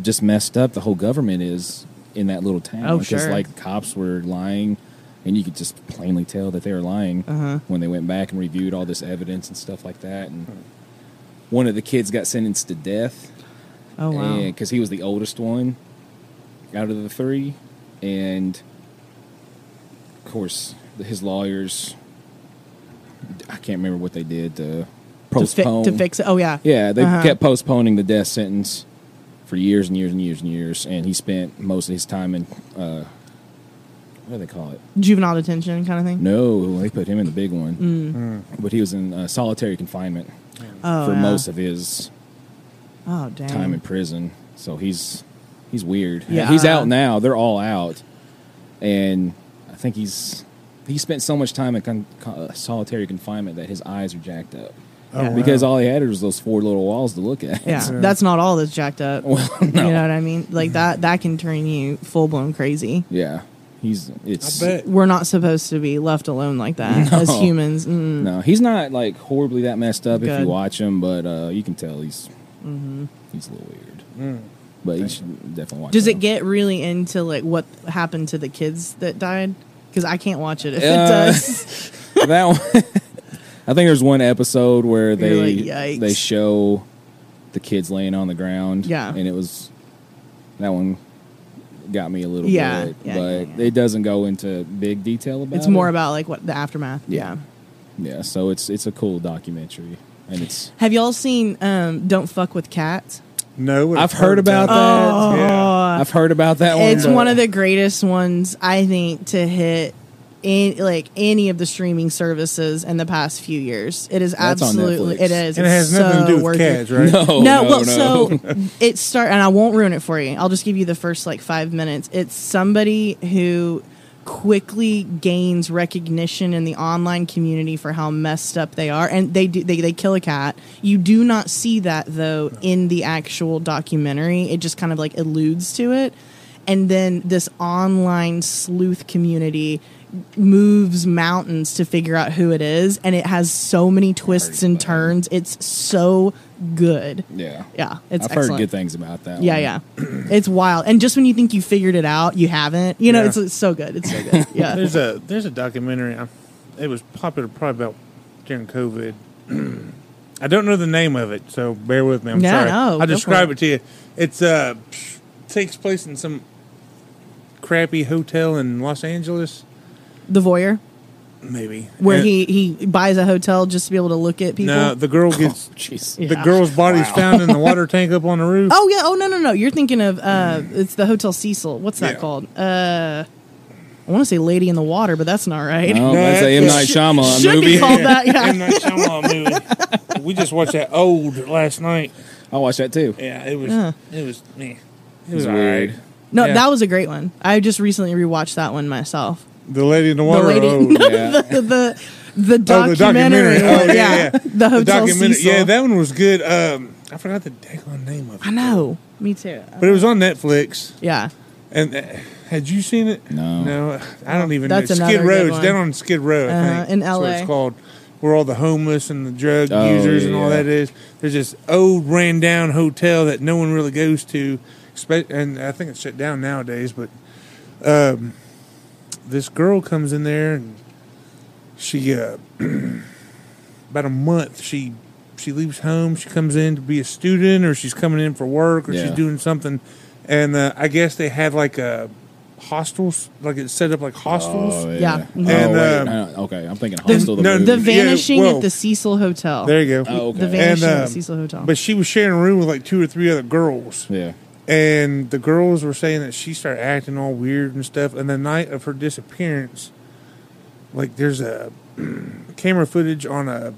just messed up the whole government is in that little town. Oh, because sure. like cops were lying, and you could just plainly tell that they were lying Uh-huh. when they went back and reviewed all this evidence and stuff like that. And one of the kids got sentenced to death, Oh wow. because he was the oldest one out of the three, and of course his lawyers. I can't remember what they did to to, fi- postpone to fix it. Oh yeah. yeah, they Uh-huh. kept postponing the death sentence for years and years and years and years, and he spent most of his time in uh, what do they call it? Juvenile detention kind of thing. No, they put him in the big one, Mm. but he was in uh, solitary confinement Oh, for yeah. most of his Oh dang. time in prison. So he's he's weird. Yeah. he's out now. They're all out, and I think he's he spent so much time in con- con- uh, solitary confinement that his eyes are jacked up. Oh, Yeah. wow. Because all he had was those four little walls to look at. Yeah, Yeah. that's not all that's jacked up. Well, no. You know what I mean? Like that. That can turn you full blown crazy. Yeah, he's it's I bet. We're not supposed to be left alone like that as No. humans. Mm. no, he's not like horribly that messed up if you watch him, but uh, you can tell he's Mm-hmm. he's a little weird. Mm. But you should definitely watch. Does that it get really into like what happened to the kids that died? Because I can't watch it if it Uh, does. that one. I think there's one episode where they like, they show the kids laying on the ground. Yeah. and it was that one got me a little Yeah, bit, yeah, but yeah, yeah. it doesn't go into big detail about. It. It's more it. about like what the aftermath. Yeah. yeah. yeah. So it's it's a cool documentary, and it's Have y'all seen um, Don't Fuck with Cats? No, but I've heard about that. Oh, I've heard about that one. it's but- one of the greatest ones I think to hit in like any of the streaming services in the past few years. It is That's on absolutely Netflix. it is. And it has It's nothing to so do with worth cats, it. right? No, no, no, well, no. so it start, and I won't ruin it for you. I'll just give you the first like five minutes. It's somebody who quickly gains recognition in the online community for how messed up they are, and they do they, they kill a cat. You do not see that though in the actual documentary. It just kind of like alludes to it, and then this online sleuth community moves mountains to figure out who it is and it has so many twists and turns it's so good yeah, yeah, it's I've excellent. heard good things about that. Yeah, one. yeah, it's wild. And just when you think you figured it out, you haven't. You know, Yeah. it's, it's so good. It's so good. Yeah. There's a there's a documentary. um, It was popular probably about during COVID. I don't know the name of it, so bear with me. I'm Yeah, sorry. no, I'll describe for it to you. It's uh takes place in some crappy hotel in Los Angeles. the voyeur. Maybe where And- he he buys a hotel just to be able to look at people. No, the girl gets Jeez. Yeah. the girl's body's Wow. found in the water tank up on the roof. Oh yeah. Oh no no no. You're thinking of uh, it's the Hotel Cecil. What's that Yeah. called? Uh, I want to say Lady in the Water, but that's not right. No, No, that's a M that's- Night Shyamalan Should movie. be called that. Yeah. M. Night Shyamalan movie. We just watched that old last night. I watched that too. Yeah, it was Yeah. it was meh. It It was was weird. weird. No, Yeah. that was a great one. I just recently rewatched that one myself. The lady in the water. the lady, oh, no, yeah. the, the the Oh, the documentary. documentary. Oh, one, yeah, yeah. The the Hotel documentary. Cecil. Yeah, that one was good. Um, I forgot the daggone name of it. I know. Me too. but it was on Netflix. Yeah. And uh, had you seen it? No. No, I don't even That's know. another Skid Row. It's down on Skid Row, I Uh-huh, think. in That's what LA. it's called. Where all the homeless and the drug Oh, users and all yeah. that is. There's this old, ran down hotel that no one really goes to. And I think it's shut down nowadays. But um, this girl comes in there and she, uh, about a month, she she leaves home. She comes in to be a student, or she's coming in for work, or she's doing something. And uh, I guess they had like a hostels, like it's set up like hostels. Oh, Yeah. yeah. Mhm. Oh, wait. um, no, okay, I'm thinking The- Hostel. The, no, movie. The Vanishing well, at the Cecil Hotel. There you go. Oh, okay. The Vanishing And, at um, the Cecil Hotel. But she was sharing a room with like two or three other girls, yeah. And the girls were saying that she started acting all weird and stuff. And the night of her disappearance, like there's a camera footage on a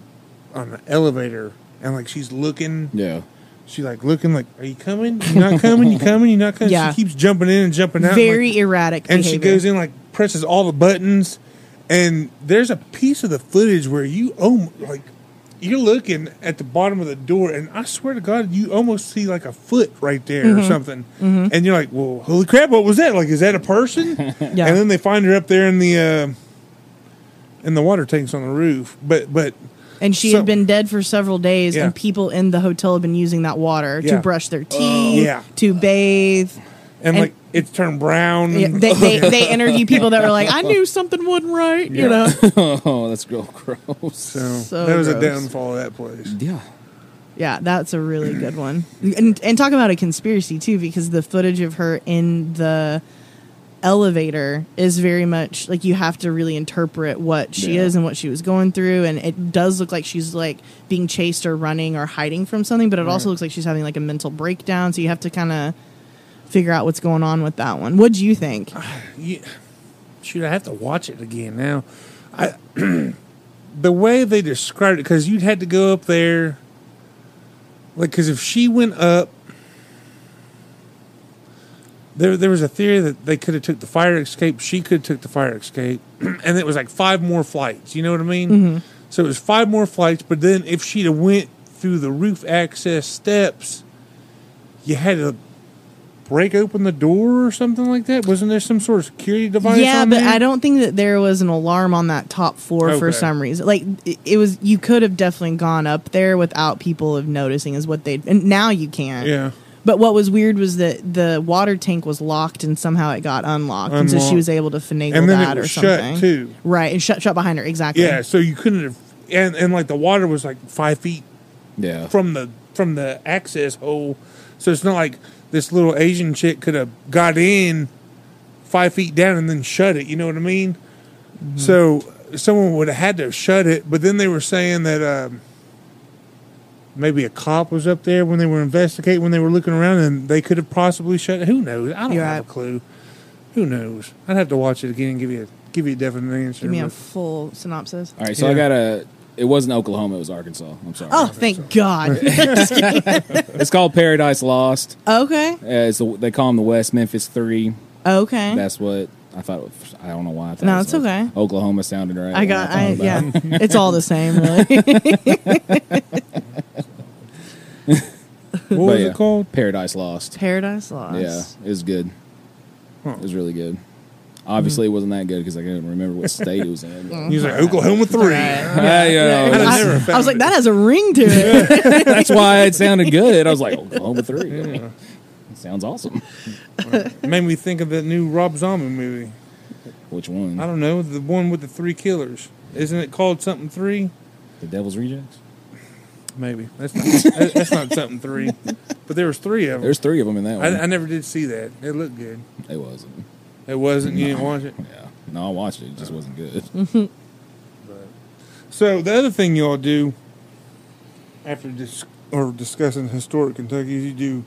on an elevator, and like she's looking, Yeah. she like looking like, "Are you coming? You not coming? You coming? You not coming?" Yeah. She keeps jumping in and jumping out. Very like, erratic. and she goes in like presses all the buttons, and there's a piece of the footage where you oh like you're looking at the bottom of the door, and I swear to God, you almost see like a foot right there Mm-hmm. or something, and you're like, "Well, holy crap, what was that? Like, is that a person?" Yeah. And then they find her up there in the uh, in the water tanks on the roof, but but And she So- had been dead for several days, Yeah. and people in the hotel had been using that water Yeah. to brush their teeth, Yeah. to bathe. and, And- like it's turned brown. Yeah, they, they, they interview people that were like, I knew something wasn't right, you know? Oh, that's real gross. so, So that was a gross. downfall of that place. Yeah. Yeah, that's a really good one. And, and talk about a conspiracy, too, because the footage of her in the elevator is very much like you have to really interpret what she Yeah. is and what she was going through. And it does look like she's like being chased or running or hiding from something, but it also looks like she's having like a mental breakdown. So you have to kind of figure out what's going on with that one. What do you think? Yeah. Shoot, I have to watch it again now. I the way they described it, because you'd had to go up there, like, because if she went up, there there was a theory that they could have took the fire escape. She could have took the fire escape, and it was like five more flights. You know what I mean? Mm-hmm. So it was five more flights. But then if she'd have went through the roof access steps, you had to break open the door or something like that? Wasn't there some sort of security device? yeah, on but there? I don't think that there was an alarm on that top floor for some reason. Like it, it was, you could have definitely gone up there without people of noticing, is what they. And now you can't. Yeah, But what was weird was that the water tank was locked and somehow it got unlocked, and so she was able to finagle and then that it or something. shut too. Right, and shut shut behind her exactly. Yeah, so you couldn't have, and and like the water was like five feet Yeah. from the from the access hole, so it's not like this little Asian chick could have got in five feet down and then shut it. You know what I mean? Mm-hmm. So someone would have had to have shut it, but then they were saying that. Um, Maybe a cop was up there when they were investigating, when they were looking around, and they could have possibly shut it. Who knows? I don't You're have right. a clue. Who knows? I'd have to watch it again and give you a give you a definite answer. Give me a full synopsis. All right, so Yeah. I got a. It wasn't Oklahoma. It was Arkansas. I'm sorry. Oh, thank God. It's called Paradise Lost. okay, Uh, it's the, they call them the West Memphis Three. okay. That's what I thought. It was, I don't know why. I thought No, it was it's okay. Oklahoma sounded right. I got, thought I, yeah, it. it's all the same, really. What But was yeah, it called? Paradise Lost. Paradise Lost. Yeah, it was good. Huh. It was really good. Obviously, it wasn't that good because I couldn't remember what state it was in. but- He was like Oklahoma three. Yeah, you know, I'd I, never I found was like, it. that has a ring to it. that's why it sounded good. I was like, Oklahoma Three. It sounds awesome. Made me think of that new Rob Zombie movie. Which one? I don't know the one with the three killers. Isn't it called something three? The Devil's Rejects. Maybe that's not, that- that's not something three. But there was three of them. There's three of them in that one. I, I never did see that. It looked good. it wasn't. It wasn't. You didn't watch it. Yeah. No, I watched it. It just wasn't good. So the other thing y'all do after dis- or discussing historic Kentucky is you do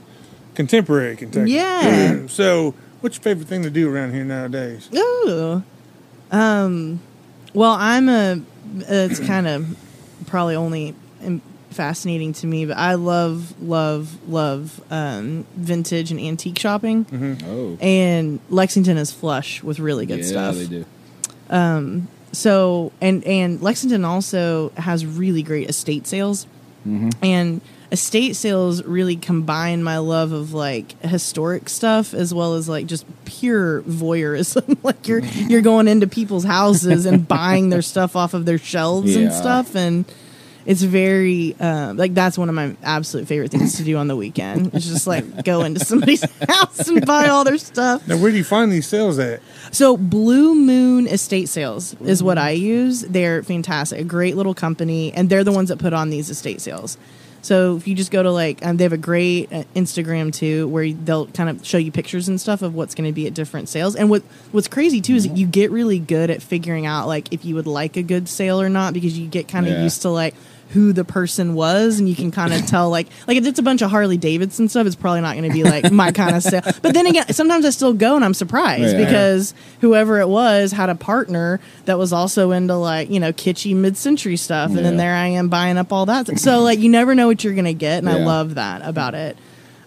contemporary Kentucky. Yeah. so what's your favorite thing to do around here nowadays? Ooh. Um, well, I'm a. It's kind of probably only um, fascinating to me, but I love, love, love um, vintage and antique shopping. Oh, And Lexington is flush with really good yeah, stuff. they do. Um, So and and Lexington also has really great estate sales, and estate sales really combine my love of like historic stuff as well as like just pure voyeurism. like you're you're going into people's houses and buying their stuff off of their shelves and stuff, and it's very uh, like that's one of my absolute favorite things to do on the weekend. It's just like go into somebody's house and buy all their stuff. Now where do you find these sales at? So Blue Moon Estate Sales is what I use. They're fantastic, a great little company, and they're the ones that put on these estate sales. So if you just go to like, um, they have a great uh, Instagram too, where they'll kind of show you pictures and stuff of what's going to be at different sales. And what what's crazy too is that you get really good at figuring out like if you would like a good sale or not because you get kind of Yeah. used to like who the person was and you can kind of tell like like if it's a bunch of Harley Davidson stuff it's probably not going to be like my kind of sale but then again sometimes I still go and I'm surprised Yeah. because whoever it was had a partner that was also into like you know kitschy mid-century stuff and then there I am buying up all that so like you never know what you're going to get and I love that about it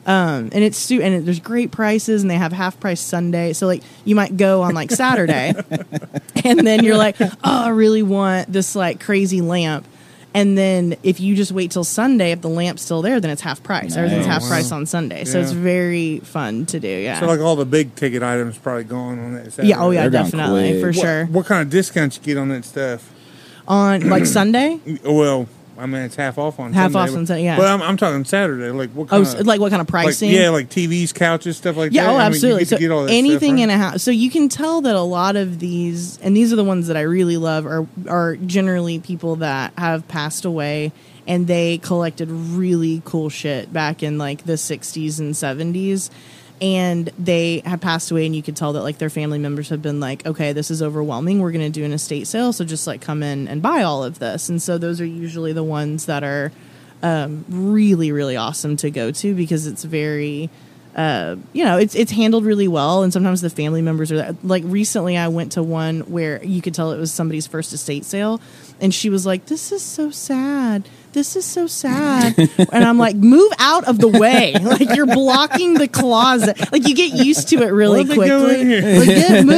um, and it's and it, there's great prices and they have half price Sunday. So like you might go on like Saturday, and then you're like, oh, I really want this like crazy lamp. And then if you just wait till Sunday, if the lamp's still there, then it's half price. Everything's half Nice. price on Sunday. So it's very fun to do. Yeah. So like all the big ticket items probably going on that. Saturday. yeah. Oh yeah. They're Definitely for What, sure. What kind of discounts you get on that stuff? On like Sunday. Well, I mean it's half off on Half Sunday, off on Sunday, yeah. But I'm, I'm talking Saturday. Like what? Oh, Kind s- like what kind of pricing? Like, yeah, like TVs, couches, stuff like Yeah, that. oh, I mean, you absolutely. get to so get all that anything stuff, in a house. So you can tell that a lot of these, and these are the ones that I really love, are are generally people that have passed away and they collected really cool shit back in like the '60s and '70s. And they have passed away, and you could tell that like their family members have been like, okay, this is overwhelming. We're going to do an estate sale, so just like come in and buy all of this. And so those are usually the ones that are um, really, really awesome to go to because it's very uh, you know, it's it's handled really well, and sometimes the family members are like. Recently, I went to one where you could tell it was somebody's first estate sale, and she was like, "This is so sad. This is so sad," and I'm like, "Move out of the way! Like you're blocking the closet. Like you get used to it really Where'd they go quickly. in? Like get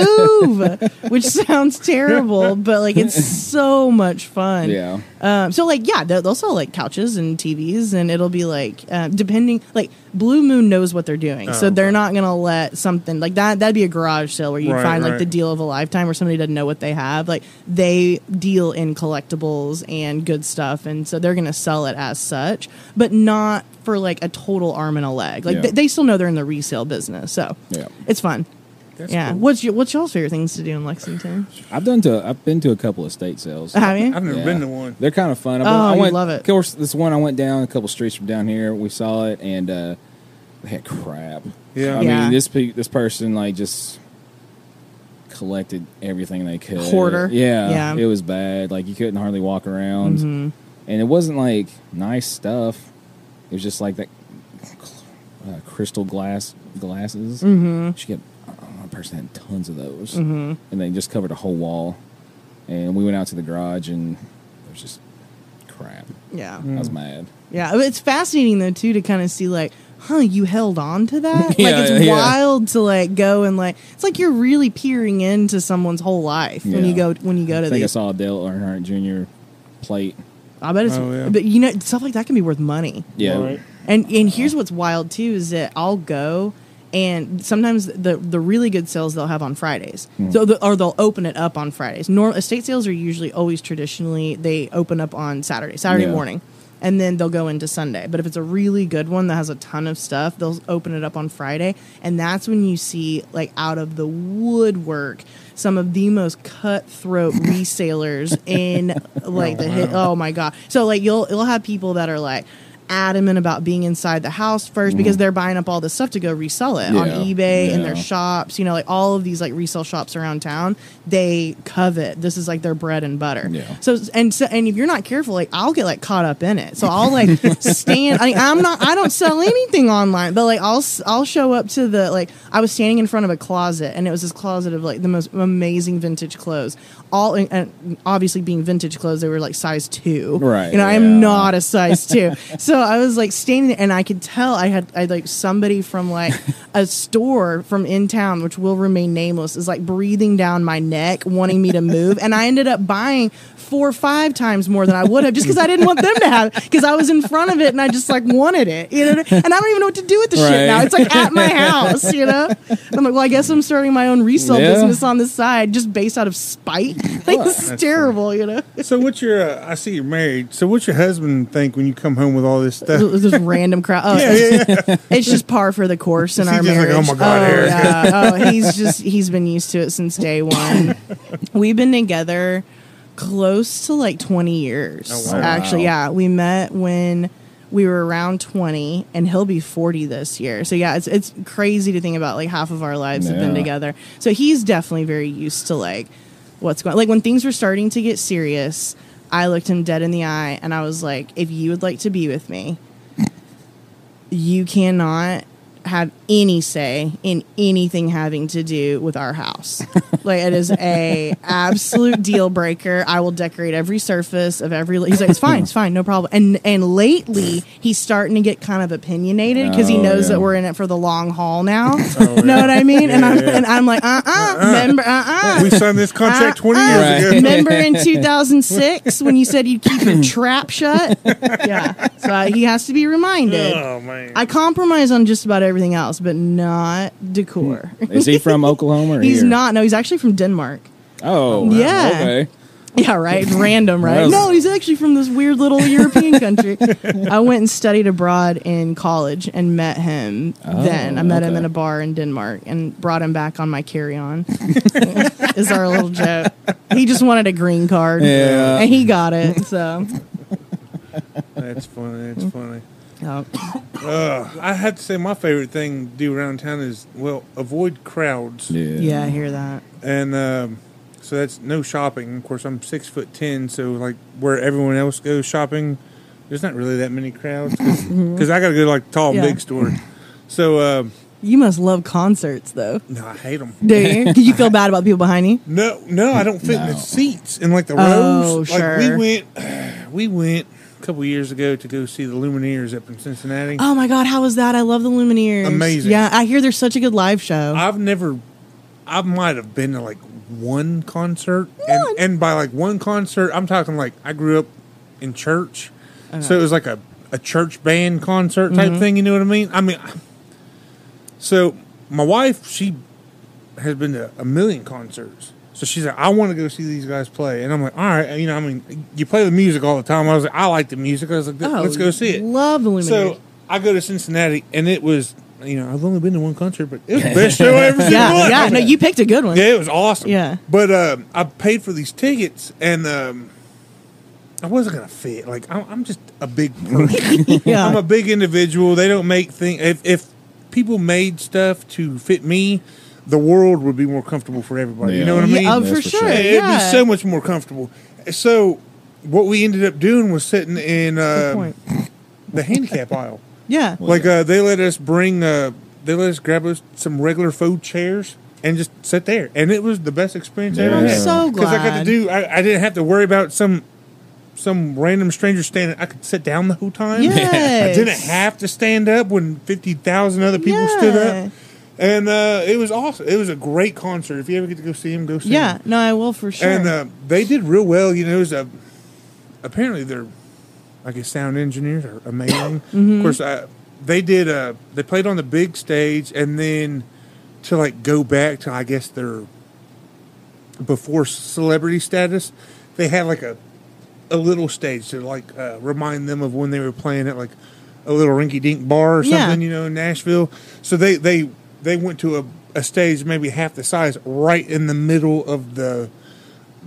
move, which sounds terrible, but like it's so much fun. Yeah. Um, so like yeah, they'll, they'll sell like couches and TVs, and it'll be like uh, depending like Blue Moon knows what they're doing, so Oh, they're okay. not gonna let something like that. That'd be a garage sale where you Right, find like right. the deal of a lifetime, where somebody doesn't know what they have. Like they deal in collectibles and good stuff, and so they're gonna sell it as such, but not for like a total arm and a leg. Like Yeah. they, they still know they're in the resale business, so Yeah. it's fun. That's yeah. cool. What's your what's y'all's favorite things to do in Lexington? I've done to. I've been to a couple of state sales. Have you? I've never Yeah. been to one. They're kind of fun. I've Oh, been- I went, love it. Of course, this one I went down a couple streets from down here. We saw it, and uh, they had crap. Yeah. I Yeah. mean, this pe- this person like just collected everything they could. Hoarder. Yeah, Yeah. It was bad. Like you couldn't hardly walk around, Mhm. and it wasn't like nice stuff. It was just like that uh, crystal glass glasses. Mm-hmm. She got uh, one person had tons of those, Mm-hmm. and they just covered a whole wall. And we went out to the garage, and it was just crap. Yeah. I Mm. was mad. Yeah, it's fascinating though too to kind of see like, huh, you held on to that. like it's yeah. wild to like go and like it's like you're really peering into someone's whole life when you go when you go to. I to think I these. saw a Dale Earnhardt Jr. plate. I bet it's, Oh, yeah. but you know stuff like that can be worth money. Yeah, Right. And and here's what's wild too is that I'll go and sometimes the the really good sales they'll have on Fridays. Hmm. So the, or they'll open it up on Fridays. Normal estate sales are usually always traditionally they open up on Saturday, Saturday Yeah. morning. And then they'll go into Sunday. But if it's a really good one that has a ton of stuff, they'll open it up on Friday. And that's when you see, like, out of the woodwork, some of the most cutthroat resellers in, like, the hit. Oh my God. So, like, you'll, you'll have people that are like, adamant about being inside the house 1st because they're buying up all this stuff to go resell it on Mm-hmm. Yeah. eBay and their Yeah. shops. You know, like all of these like resale shops around town, they covet. This is like their bread and butter. Yeah. So and so and if you're not careful, like I'll get like caught up in it. So I'll like stand. I, I'm not. I don't sell anything online, but like I'll s- I'll show up to the like I was standing in front of a closet and it was this closet of like the most amazing vintage clothes. All and obviously being vintage clothes, they were like size two. Right, You know, yeah. I'm not a size two. so I was like standing there and I could tell I had I like somebody from like a store from in town, which will remain nameless, is like breathing down my neck, wanting me to move. And I ended up buying four or five times more than I would have just because I didn't want them to have because I was in front of it and I just like wanted it. You know, and I don't even know what to do with the shit now. It's like at my house, you know? I'm like, well, I guess I'm starting my own resale Yeah. business on the side just based out of spite. Like, this is terrible, you know? So what's your? Uh, I see you're married. So what's your husband think when you come home with all this stuff? This random crowd. Oh, yeah, yeah, yeah. it's just par for the course in he our just like, marriage. "Oh my God, Eric." yeah. Oh, he's just he's been used to it since day one. We've been together close to like twenty years. Oh, wow. Actually, yeah, we met when we were around twenty, and he'll be forty this year. So yeah, it's it's crazy to think about. Like half of our lives have been together. So he's definitely very used to like what's going. Like when things were starting to get serious. I looked him dead in the eye and I was like, if you would like to be with me, you cannot have any say in anything having to do with our house. like it is a absolute deal breaker. I will decorate every surface of every. He's like, it's fine, it's fine, no problem. And and lately he's starting to get kind of opinionated because he Oh, knows yeah. that we're in it for the long haul now. Know what I mean? and I'm yeah. and I'm like, uh uh remember, uh uh We signed this contract Uh, 20 uh, years ago. Remember in 2006 when you said you'd keep your trap shut? Yeah. So he has to be reminded. Oh man. I compromise on just about everything else, but not decor. Hmm. Is he from Oklahoma? Or He's here? not. No, he's actually from Denmark. Oh, wow. Yeah. Okay. Yeah, right. Random, right? Yes. No, he's actually from this weird little European country. I went and studied abroad in college and met him Oh, then. I oh, met him in a bar in Denmark and brought him back on my carry on. is our little joke. He just wanted a green card. Yeah. And he got it. So, That's funny. That's funny. Oh. Uh, I had to say, my favorite thing to do around town is well, avoid crowds, Yeah. yeah, I hear that. and um, so that's no shopping. Of course, I'm six foot ten, so like where everyone else goes shopping, there's not really that many crowds because I got to go to like tall Yeah. big store. So um, You must love concerts, though. no, I hate them. Do you? Do you feel bad about people behind you? No, no, I don't fit in the seats in like the rows. Oh, rows. Like we went, we went a couple years ago to go see the Lumineers up in Cincinnati. Oh my God, how was that? I love the Lumineers. Amazing. Yeah, I hear they're such a good live show. I've never, I might have been to like one concert, and and by like one concert, I'm talking like I grew up in church, so it was like a a church band concert type mm-hmm. thing. You know what I mean? I mean, so my wife, she has been to a million concerts. So she's like, I want to go see these guys play, and I'm like, all right, you know, I mean, you play the music all the time. I was like, I like the music. I was like, Oh, let's go see it. Love the Lumineers. So I go to Cincinnati, and it was, you know, I've only been to one concert, but it was the best show I ever seen. yeah, yeah. No, you picked a good one. Yeah, it was awesome. Yeah. But um, I paid for these tickets, and um, I wasn't gonna fit. Like I'm, I'm just a big person. Yeah. I'm a big individual. They don't make things. If, if people made stuff to fit me, the world would be more comfortable for everybody. You know what I Yeah, mean? oh, That's for for sure. sure. It'd Yeah. be so much more comfortable. So what we ended up doing was sitting in uh, the handicap aisle. Yeah. Like uh, they let us bring, uh, they let us grab us some regular food chairs and just sit there, and it was the best experience I ever I'm had. so because I got to do, I, I didn't have to worry about some some random stranger standing. I could sit down the whole time. Yes. I didn't have to stand up when fifty thousand other people stood up, and uh, it was awesome. It was a great concert. If you ever get to go see him, go see Yeah. him. No, I will for sure. And uh, they did real well. You know, it was a, apparently they're, I guess, sound engineers are amazing. Mm-hmm. Of course, uh, they did. Uh, they played on the big stage, and then to like go back to, I guess, their before celebrity status, they had like a a little stage to like uh, remind them of when they were playing at like a little rinky dink bar or Yeah. something, you know, in Nashville. So they they they went to a, a stage maybe half the size, right in the middle of the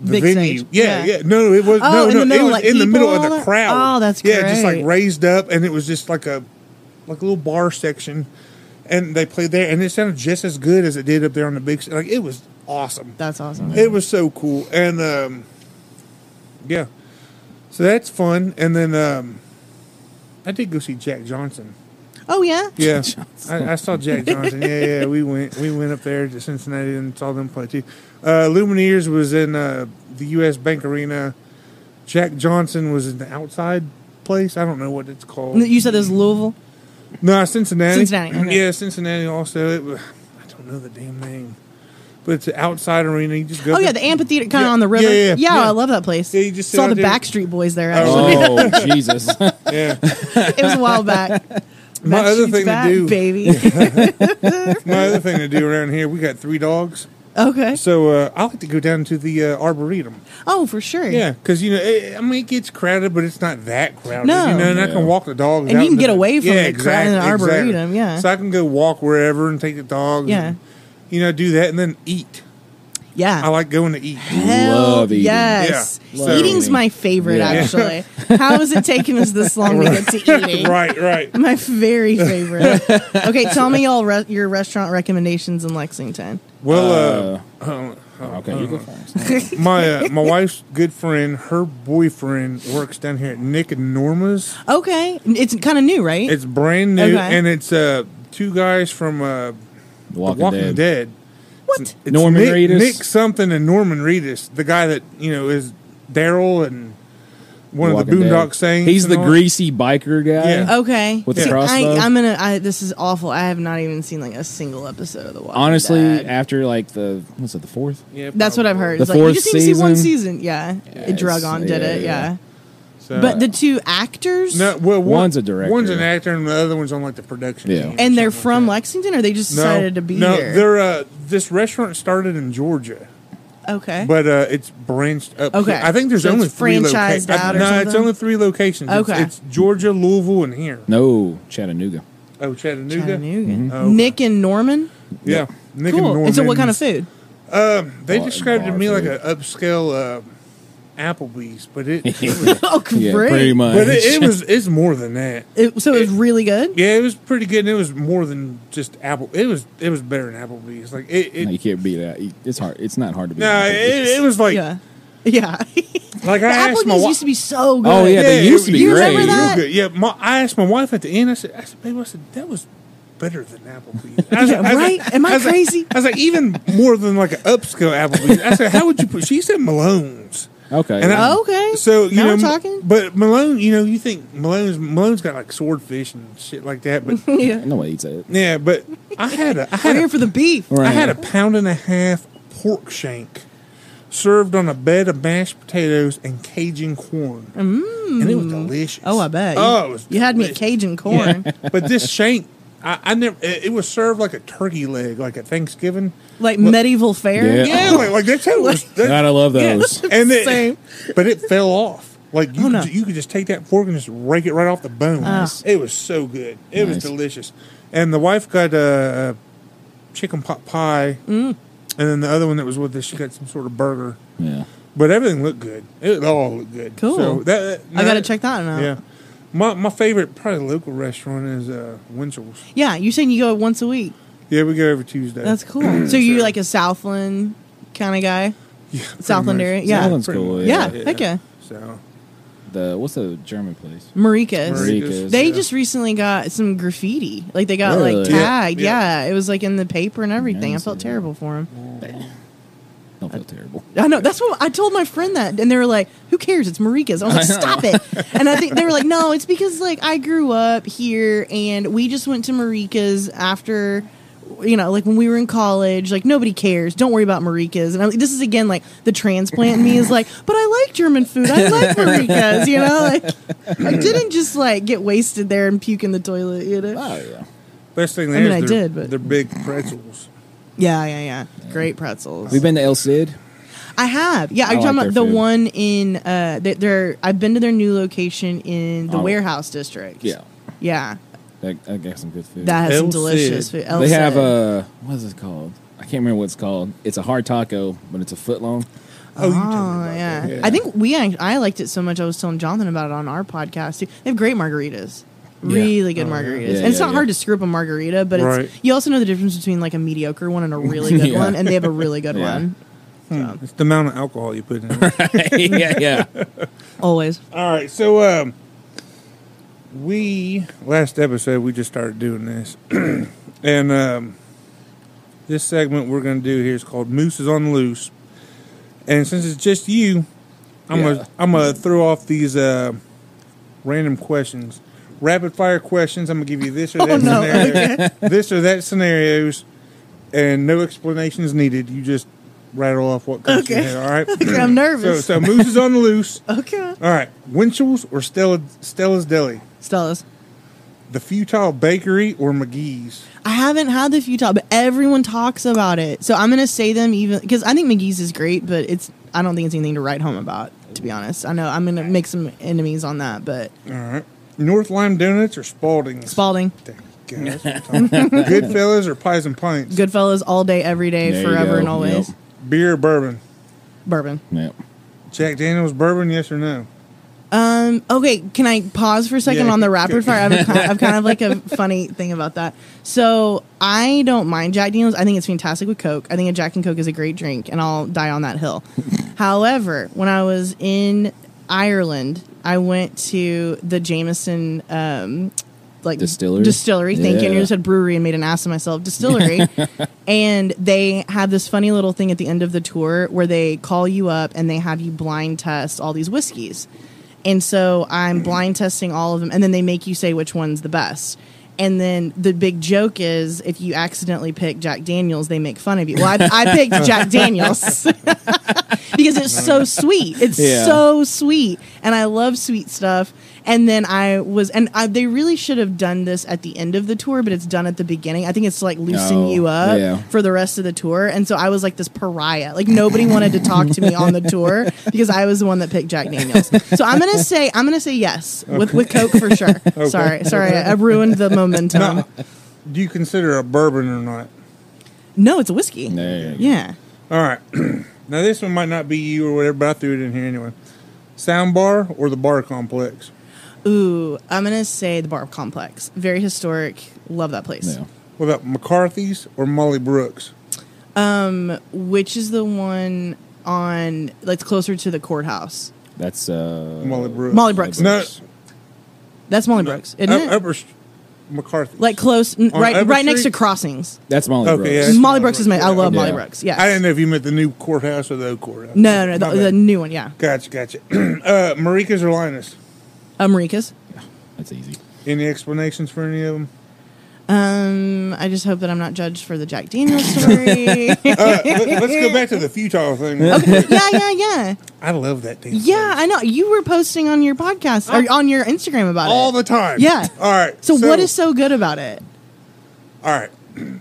the Big venue. stage. Yeah, Yeah. yeah, No, it was Oh, no, in no. the middle, it was like in the middle of the crowd. Oh, that's yeah, just like raised up, and it was just like a like a little bar section, and they played there, and it sounded just as good as it did up there on the big. Like it was awesome. That's awesome. It was so cool, and um, yeah, so that's fun. And then um, I did go see Jack Johnson. Oh yeah. Yeah, I, I saw Jack Johnson. Yeah, yeah, we went we went up there to Cincinnati and saw them play too. Uh, Lumineers was in uh, the U.S. Bank Arena. Jack Johnson was in the outside place. I don't know what it's called. You said this is Louisville. No, Cincinnati. Cincinnati, okay. Yeah, Cincinnati. Also, it I don't know the damn name, but it's an outside arena. You just go. Oh yeah, the amphitheater kind of Yeah, on the river. yeah, yeah, yeah. I love that place. Yeah, you just saw the there. Backstreet Boys there. Actually, Oh Jesus! Yeah. it was a while back. My other Backstreet's thing to do- baby. My other thing to do around here, we got three dogs, okay. so uh, I like to go down to the uh, arboretum. Oh, for sure. Yeah, because you know, it, I mean, it gets crowded, but it's not that crowded. No. you know, and I can walk the dogs, And out you can get the- away from yeah, the crowd in the arboretum, exactly. yeah. so I can go walk wherever and take the dogs. Yeah. and, you know, do that and then eat. Yeah. I like going to eat. Hell Love eating. yes. Yeah. Love Eating's eating. my favorite, Yeah. actually. How has it taken us this long to get to eating? right, right. My very favorite. okay, tell me all re- your restaurant recommendations in Lexington. Well, uh, Uh, okay, you go first. my uh, my wife's good friend, her boyfriend works down here at Nick and Norman's. Okay, it's kind of new, right? It's brand new, Okay. and it's uh, two guys from uh, The Walking, Walking Dead. Dead. what? It's Norman Nick, Reedus? Nick something and Norman Reedus, the guy that you know is Daryl and one of the Walking Dead. Boondock Saints. He's the all. greasy biker guy. Yeah. Okay. With the See, crossbow? I, I'm gonna. I, this is awful. I have not even seen like a single episode of The Walking Honestly, Dead. after like the what's it, the fourth? Yeah, that's what I've heard. The It's like you fourth just need to see one season? season. Yeah, Yeah, it drug on did yeah, it. yeah. Yeah, So, but the two actors. no, well, one, One's a director. One's an actor, and the other one's on like the production. Yeah. and they're from like Lexington, or they just that. decided to be no, here. they're uh, this restaurant started in Georgia, okay. but uh, it's branched up. Okay. here. I think there's So only it's three franchised locations. out or No, it's only three locations. Okay. it's, Georgia, Louisville, and here. No, Chattanooga. Oh, Chattanooga. Chattanooga. Mm-hmm. Oh, okay. Nick and Norman. Yeah, Nick and Cool. Norman. And so, what kind of food? Um, They Bar- described it to bar me like an upscale uh, Applebee's, but it, it was, Oh, great. Yeah, pretty much. but it, it was it's more than that. It- so it was really good. Yeah, it was pretty good. and It was more than just Apple. It was it was better than Applebee's. Like it, it No, you can't beat that. It's hard. It's not hard to beat. no, that. it, it was like yeah. Yeah. like the I asked my Applebee's wife. used to be so good. Oh, yeah, they used to be You great. remember that? Good. Yeah, my, I asked my wife at the end. I said, I said, babe, I said that was better than Applebee's. I was Yeah, like- I was right? like- Am I was like- crazy? I was like, even more than like an upscale Applebee's. I said, how would you put? She said Malone's. Okay. And I- Oh, okay. So you Now know, we're talking. but Malone, you know, you think Malone's Malone's got like swordfish and shit like that, but yeah. no one eats it. yeah, but I had a I We're had here a, for the beef. Right. I had a pound and a half pork shank served on a bed of mashed potatoes and Cajun corn, and it was mm. delicious. Oh, I bet. Oh, you, it was you had me at. Cajun corn. But this shank, I, I never. It, it was served like a turkey leg, like at Thanksgiving. Like medieval fare. Yeah. Yeah, like, like that's how it was. that- God, I love yeah. those. And it, Same. but it fell off. Like you, Oh, could, no. you could just take that fork and just rake it right off the bone. Ah. It was so good. It was delicious. And the wife got a, a chicken pot pie, Mm. and then the other one that was with us, she got some sort of burger. Yeah. But everything looked good. It all looked good. Cool. So that, I got to check that one out. Yeah. My my favorite probably local restaurant is uh, Winchell's. Yeah, you saying you go once a week. Yeah, we go every Tuesday. That's cool. so you're like a Southland kind of guy? yeah, Southland much. area? Yeah. Southland's cool, much. Yeah, Yeah. heck yeah. So The what's the German place? Marikka's. Marikka's. They yeah. just recently got some graffiti. Like they got like tagged. Yeah, Yeah, it was like in the paper and everything. I Nice, felt terrible for him. Don't feel terrible. I know that's what I told my friend that, and they were like, "Who cares? It's Marikka's." I was like, "Stop it!" And I think they were like, "No, it's because like I grew up here, and we just went to Marikka's after." You know, like when we were in college, like nobody cares. Don't worry about Marikka's. And I, this is again like the transplant in me is like, but I like German food. I like Marikka's. You know, like I didn't just like get wasted there and puke in the toilet. You know? Oh yeah. best thing I there mean, is I did, but- they're big pretzels. Yeah, yeah, yeah. Great pretzels. We've been to El Cid. I have. Yeah, I I'm talking like about the food. one in uh they- they're I've been to their new location in the Oh. warehouse district. Yeah. Yeah. That, I got some good food. That has some El delicious Cid. food. El they have Cid. a what is it called? I can't remember what it's called. It's a hard taco, but it's a foot long. Oh, you told me Oh about yeah. that. Yeah. I think we act- I liked it so much. I was telling Jonathan about it on our podcast too. They have great margaritas, Yeah. Really good Oh, margaritas. Yeah, and it's yeah, not yeah. hard to screw up a margarita, but Right. it's you also know the difference between like a mediocre one and a really good Yeah. one, and they have a really good Yeah. one. Hmm, It's the amount of alcohol you put in it. yeah, yeah. Always. All right, so um, we last episode we just started doing this, and um, this segment we're going to do here is called Moose is on the loose, and since it's just you, I'm Yeah. gonna I'm gonna throw off these uh, random questions, rapid fire questions. I'm gonna give you this or Oh, that no, scenario, this or that scenarios, and no explanations needed. You just rattle off what comes to your Okay. head. All right. Okay, I'm So, nervous. so Moose is on the loose. Okay. All right, Winchell's or Stella Stella's Deli, Stella's. the Futile Bakery or Magee's. I haven't had the futile, but everyone talks about it. So I'm gonna say them even because I think Magee's is great, but it's I don't think it's anything to write home about. To be honest, I know I'm gonna make some enemies on that, but All right, North Lime Donuts or Spalding's. Spalding, There you go, that's what I'm talking about. Goodfellas or Pies and Pints. Goodfellas, all day, every day, There you forever go. and always. Yep. Beer or bourbon. Bourbon. Yep. Jack Daniels bourbon, yes or no? Um. Okay. Can I pause for a second Yeah, on the go- rapid fire? I have, a, kind- I have kind of like a funny thing about that. So I don't mind Jack Daniels. I think it's fantastic with Coke. I think a Jack and Coke is a great drink, and I'll die on that hill. However, when I was in Ireland, I went to the Jameson. Um, like Distillery? distillery. Thank you. And you just said brewery and made an ass of myself. Distillery, and they have this funny little thing at the end of the tour where they call you up and they have you blind test all these whiskeys. And so I'm blind testing all of them, and then they make you say which one's the best. And then the big joke is if you accidentally pick Jack Daniels, they make fun of you. Well, I, I picked Jack Daniels because it's so sweet. It's Yeah. so sweet, and I love sweet stuff. And then I was, and I, they really should have done this at the end of the tour, but it's done at the beginning. I think it's to, like loosen Oh, you up yeah. for the rest of the tour. And so I was like this pariah. Like nobody wanted to talk to me on the tour because I was the one that picked Jack Daniels. So I'm gonna say I'm gonna say yes with with Coke for sure. Sorry, sorry, I ruined the momentum. No. No, Do you consider a bourbon or not? No, it's a whiskey. There. Yeah. All right. now this one might not be you or whatever, but I threw it in here anyway. Soundbar or the bar complex? Ooh, I'm gonna say the Bar Complex. Very historic. Love that place. Yeah. What about McCarthy's or Molly Brooks? Which is the one on that's closer to the courthouse? That's uh Molly Brooks. Molly Brooks. No, That's Molly Brooks, isn't up, it? Upper McCarthy. like close, n- right, Upper right next to Street? Crossings. That's Molly Okay, Brooks. yeah. That's Molly Molly Brooks is Brooks, my. I yeah. love Molly Brooks. Yes. I didn't know if you meant the new courthouse or the old courthouse. No, no, no. The, the new one. Yeah. Gotcha, gotcha. uh, Marikka's or Lyons? America's. Yeah, that's easy. Any explanations for any of them? Um, I just hope that I'm not judged for the Jack Daniels story. Uh, let, us go back to the futile thing. real yeah, yeah, yeah. I love that thing. Yeah, I know. You were posting on your podcast or on your Instagram about all it. All the time. Yeah. All right. so, what is so good about it? All right.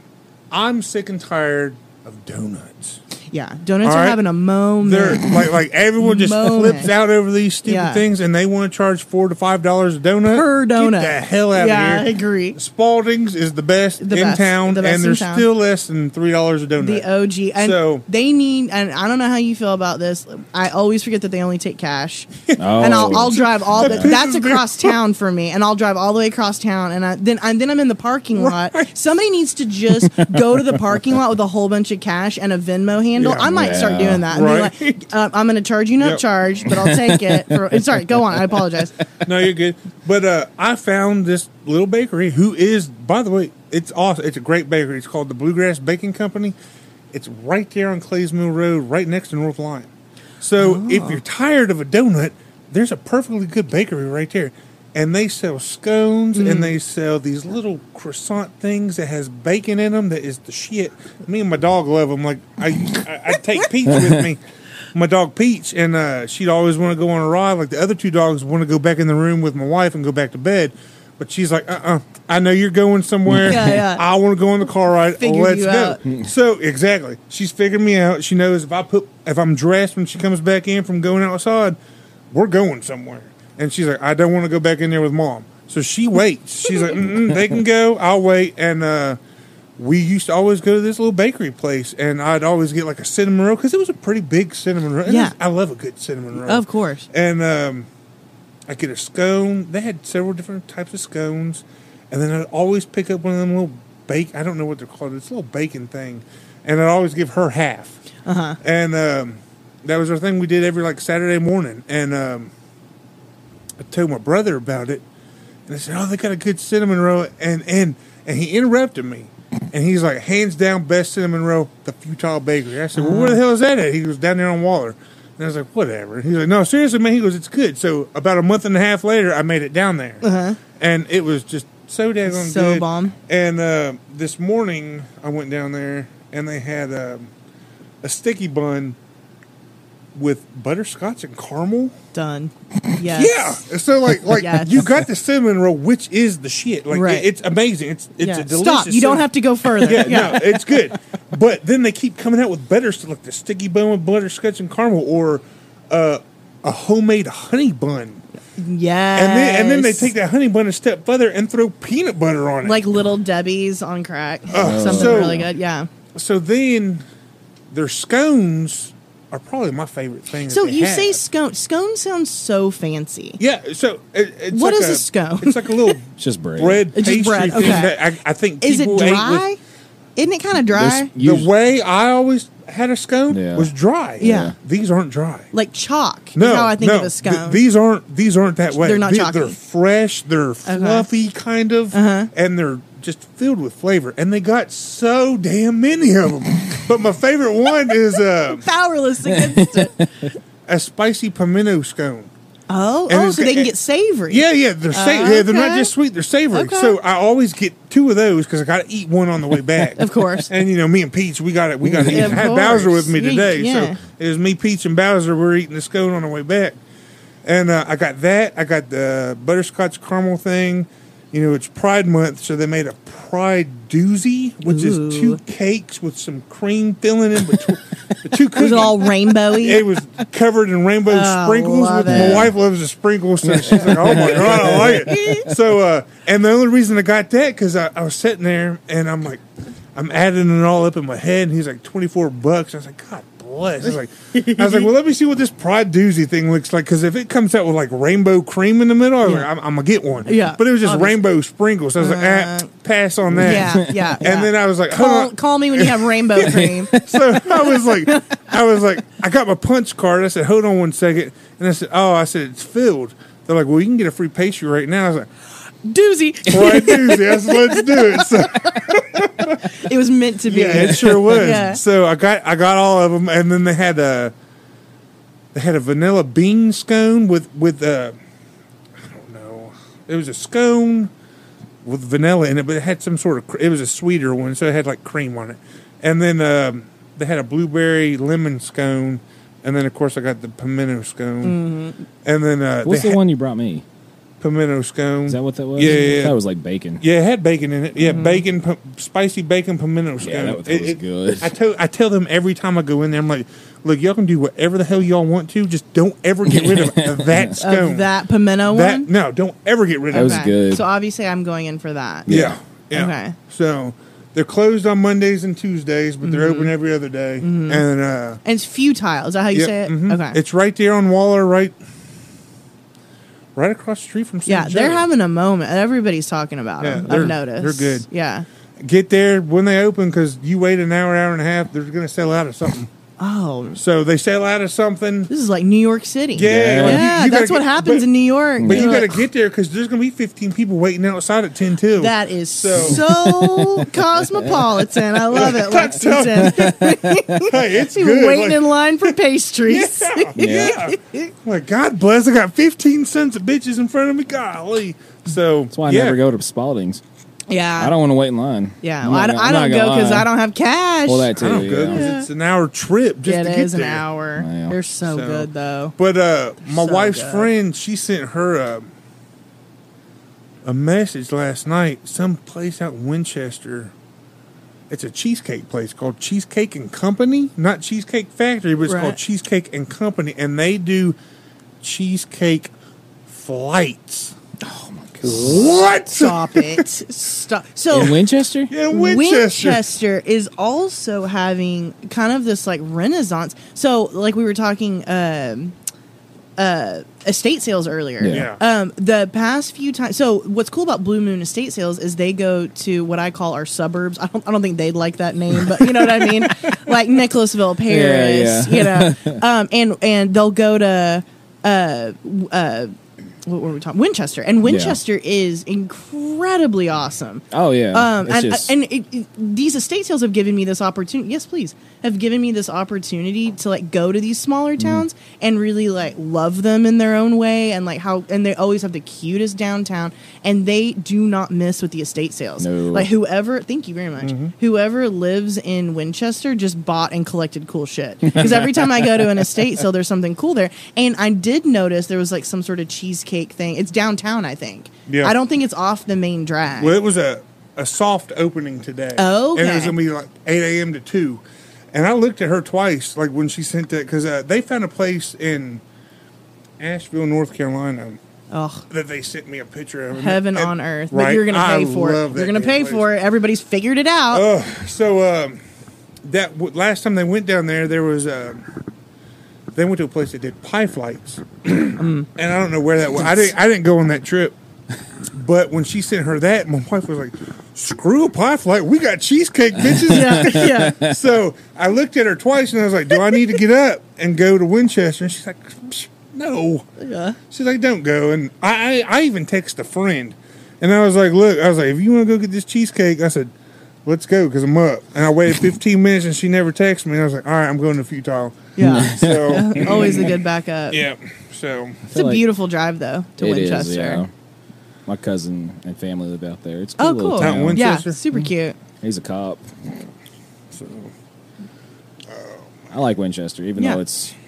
I'm sick and tired of donuts. Yeah, donuts All are right. having a moment. They're like like everyone just Moment. flips out over these stupid Yeah. things, and they want to charge four to five dollars a donut Per donut. Get the hell out Yeah, of I here! agree. Spalding's is the best The in best. town, The best and in they're town. still less than three dollars a donut. the OG. And So- they need, and I don't know how you feel about this. I always forget that they only take cash. Oh, and I'll, I'll drive all the, that's across town for me, and I'll drive all the way across town, and I, then and then I'm in the parking lot. Somebody needs to just go to the parking lot with a whole bunch of cash and a Venmo handle. Yeah. I might start doing that. Right. like, uh, I'm going to charge you not Yep. charge, but I'll take it. For, sorry, go on. I apologize. no, you're good. But uh, I found this little bakery who is, by the way, it's awesome. It's a great bakery. It's called the Bluegrass Baking Company. It's right there on Clays Mill Road, right next to North Lime. So if you're tired of a donut, there's a perfectly good bakery right there. And they sell scones and they sell these little croissant things that has bacon in them that is the shit. Me and my dog love them. Like I, I, I take Peach with me, my dog Peach, and uh, she'd always want to go on a ride. Like the other two dogs want to go back in the room with my wife and go back to bed. But she's like, uh, uh I know you're going somewhere. Yeah, yeah. I want to go on the car ride. Figure Let's go. out. So exactly, she's figured me out. She knows if I put if I'm dressed when she comes back in from going outside, we're going somewhere. And she's like, I don't want to go back in there with mom. So she waits. She's like, they can go. I'll wait. And uh, we used to always go to this little bakery place, and I'd always get like a cinnamon roll because it was a pretty big cinnamon roll. And Yeah. I love a good cinnamon roll. Of course. And um, I get a scone. They had several different types of scones, and then I'd always pick up one of them little bake. I don't know what they're called. It's a little bacon thing, and I'd always give her half. Uh huh. And um, that was our thing. We did every like Saturday morning, and um, I told my brother about it, and I said, "Oh, they got a good cinnamon roll," and and and he interrupted me. And he's like, hands down, best cinnamon roll, the Futile Bakery. I said, well, where the hell is that at? He goes, down there on Waller. And I was like, whatever. And he's like, no, seriously, man. He goes, it's good. So about a month and a half later, I made it down there. Uh-huh. And it was just so So good. bomb. And uh, this morning, I went down there, and they had um, a sticky bun with butterscotch and caramel. Done. Yes. Yeah. So like like Yes. you got the cinnamon roll, which is the shit. Like Right. it's amazing. It's it's Yeah. a delicious. Stop. You don't have to go further. yeah, no, it's good. But then they keep coming out with better stuff, like the sticky bun with butterscotch and caramel, or uh, a homemade honey bun. Yes. And then and then they take that honey bun a step further and throw peanut butter on it. like little Debbie's on crack. Something Oh, so- really good. Yeah. so, then their scones are probably my favorite thing. So they you have. say scone. Scone sounds so fancy. yeah. So it, it's What like is a scone? It's like a little It's just bread. bread It's pastry just bread, thing okay. that I, I think Is it people ate with- dry? Isn't it kind of dry? This- you- the way I always had a scone Yeah. was dry. Yeah. These aren't dry. like chalk. No, is how I think no, of a scone. th- these aren't these aren't that way. They're not They- chalky. They're fresh. They're fluffy, kind of, Uh-huh. and they're just filled with flavor. And they got so damn many of them. But my favorite one is uh, Powerless against it. a spicy pimento scone. Oh, And oh, so they can get savory. Yeah, yeah, they're sa- yeah, they're not just sweet; they're savory. Okay. So I always get two of those because I got to eat one on the way back. Of course. And you know, me and Peach, we got it. We got to eat. I had. Bowser with me today, yeah. so it was me, Peach, and Bowser. We're eating the scone on the way back, and uh, I got that. I got the butterscotch caramel thing. You know, it's Pride Month, so they made a Pride doozy, which Ooh. is two cakes with some cream filling in between. the two Was cookies. it all rainbowy? It was covered in rainbow Oh, sprinkles. With, it. my wife loves the sprinkles, so she's like, "Oh my god, I like it." So, uh, and the only reason I got that because I, I was sitting there and I'm like, I'm adding it all up in my head, and he's like, twenty four bucks. I was like, God bless. I was like, I was like, well, let me see what this Pride doozy thing looks like because if it comes out with like rainbow cream in the middle, I was Yeah. like, I'm, I'm gonna get one. Yeah, but it was just obviously. rainbow sprinkles. So I was like, ah, pass on that. yeah, yeah. And yeah. then I was like, call, call me when you have rainbow cream. So I was like, I was like, I got my punch card. I said, hold on one second. And I said, oh, I said, it's filled. They're like, well, you can get a free pastry right now. I was like, Doozy. right, Tuesday. I said, let's do it. So, It was meant to be. yeah, it sure was. Yeah. So I got, I got all of them. And then they had a, they had a vanilla bean scone with, with, uh, I don't know. It was a scone with vanilla in it, but it had some sort of, it was a sweeter one. So it had like cream on it. And then, um, they had a blueberry lemon scone. And then, of course, I got the pimento scone. Mm-hmm. And then, uh, What's the had one you brought me? Pimento scone. Is that what that was? Yeah, yeah, yeah. That was like bacon. Yeah, it had bacon in it. Yeah, bacon, pi- spicy bacon pimento scone. Yeah, that was It- it- good. I tell I tell them every time I go in there, I'm like, look, y'all can do whatever the hell y'all want to, just don't ever get rid of, of that scone. Of that pimento That- one. no, don't ever get rid of That of was good. So obviously, I'm going in for that. Yeah, yeah. Okay. So they're closed on Mondays and Tuesdays, but they're Mm-hmm. open every other day. And uh, And it's futile. Is that how you yep, say it? mhm. Okay. it's right there on Waller, right, right across the street from. St. yeah, they're having a moment. Everybody's talking about Yeah, them. I've noticed. they're good. Yeah. get there when they open because you wait an hour, hour and a half. They're going to sell out of something. Oh, So they sell out of something. this is like New York City. Yeah, Yeah. like, you- Yeah, you gotta that's what get- happens but- in New York. But you You're got to like, get there because there's going to be 15 people waiting outside at 10 too. That is So- so, cosmopolitan. I love it, That's Lexington. hey, it's People good. waiting Like, in line for pastries. yeah. like God bless. I got 15 sons of bitches in front of me. Golly. So That's why I yeah. never go to Spalding's. Yeah. I don't want to wait in line. Yeah, I'm well, I don't, gonna- I don't go because. I don't have cash. Well, that too. I don't go yeah. 'cause it's an hour trip just yeah, to get is an there. hour. Yeah. They're so, So- good though. But uh, my So wife's good. friend, she sent her a, a message last night. Some place out in Winchester. It's a cheesecake place called Cheesecake and Company, not Cheesecake Factory, but it's Right. called Cheesecake and Company, and they do cheesecake flights. Oh my god. What? Stop it. Stop. So In Winchester? In Winchester. Winchester. is also having kind of this like renaissance. So, like we were talking, um, uh, estate sales earlier. Yeah. Um, the past few times. So, what's cool about Blue Moon Estate Sales is they go to what I call our suburbs. I don't. I don't think they'd like that name, but you know what I mean. Like Nicholasville, Paris. yeah. You know. Um, and and they'll go to uh uh. What were we talking? Winchester, and Winchester is incredibly awesome. Oh yeah. Um, and just- and it, it- these estate sales have given me this opportunity. Yes, please, have given me this opportunity to like go to these smaller Mm-hmm. towns and really like love them in their own way, and like how and they always have the cutest downtown, and they do not miss with the estate sales. No. Like whoever, thank you very much. Mm-hmm. Whoever lives in Winchester just bought and collected cool shit because every time I go to an estate sale, there's something cool there. And I did notice there was like some sort of cheesecake thing. It's downtown, I think. Yeah. I don't think it's off the main drag. Well, it was a, a soft opening today. Oh, And it was going to be like 8 a.m. to 2. And I looked at her twice, like when she sent that, because uh, they found a place in Asheville, North Carolina, Ugh. that they sent me a picture of. heaven And- on earth. right? But you're going to I pay for it. You're going to pay place. for it. Everybody's figured it out. Ugh. so um, that w- last time they went down there, there was uh, they went to a place that did pie flights, mm. and I don't know where that was. I didn't I didn't go on that trip, but when she sent her that, my wife was like, "Screw a pie flight, we got cheesecake, bitches." yeah, yeah. so I looked at her twice, and I was like, "Do I need to get up and go to Winchester?" And she's like, "Psh, "No." Yeah. She's like, "Don't go." And I, I, I even text a friend, and I was like, "Look," I was like, "If you want to go get this cheesecake," I said, "Let's go," because I'm up. And I waited 15 minutes, and she never texted me. And I was like, "All right, I'm going to Futile." Yeah. So Always a good backup. yeah, so It's a like beautiful drive, though, to It is, Winchester. yeah. My cousin and family live out there. It's cool Oh, cool. Out in town. Winchester? Yeah, super mm-hmm. cute. He's a cop. so I like Winchester, even Yeah. though it's kind of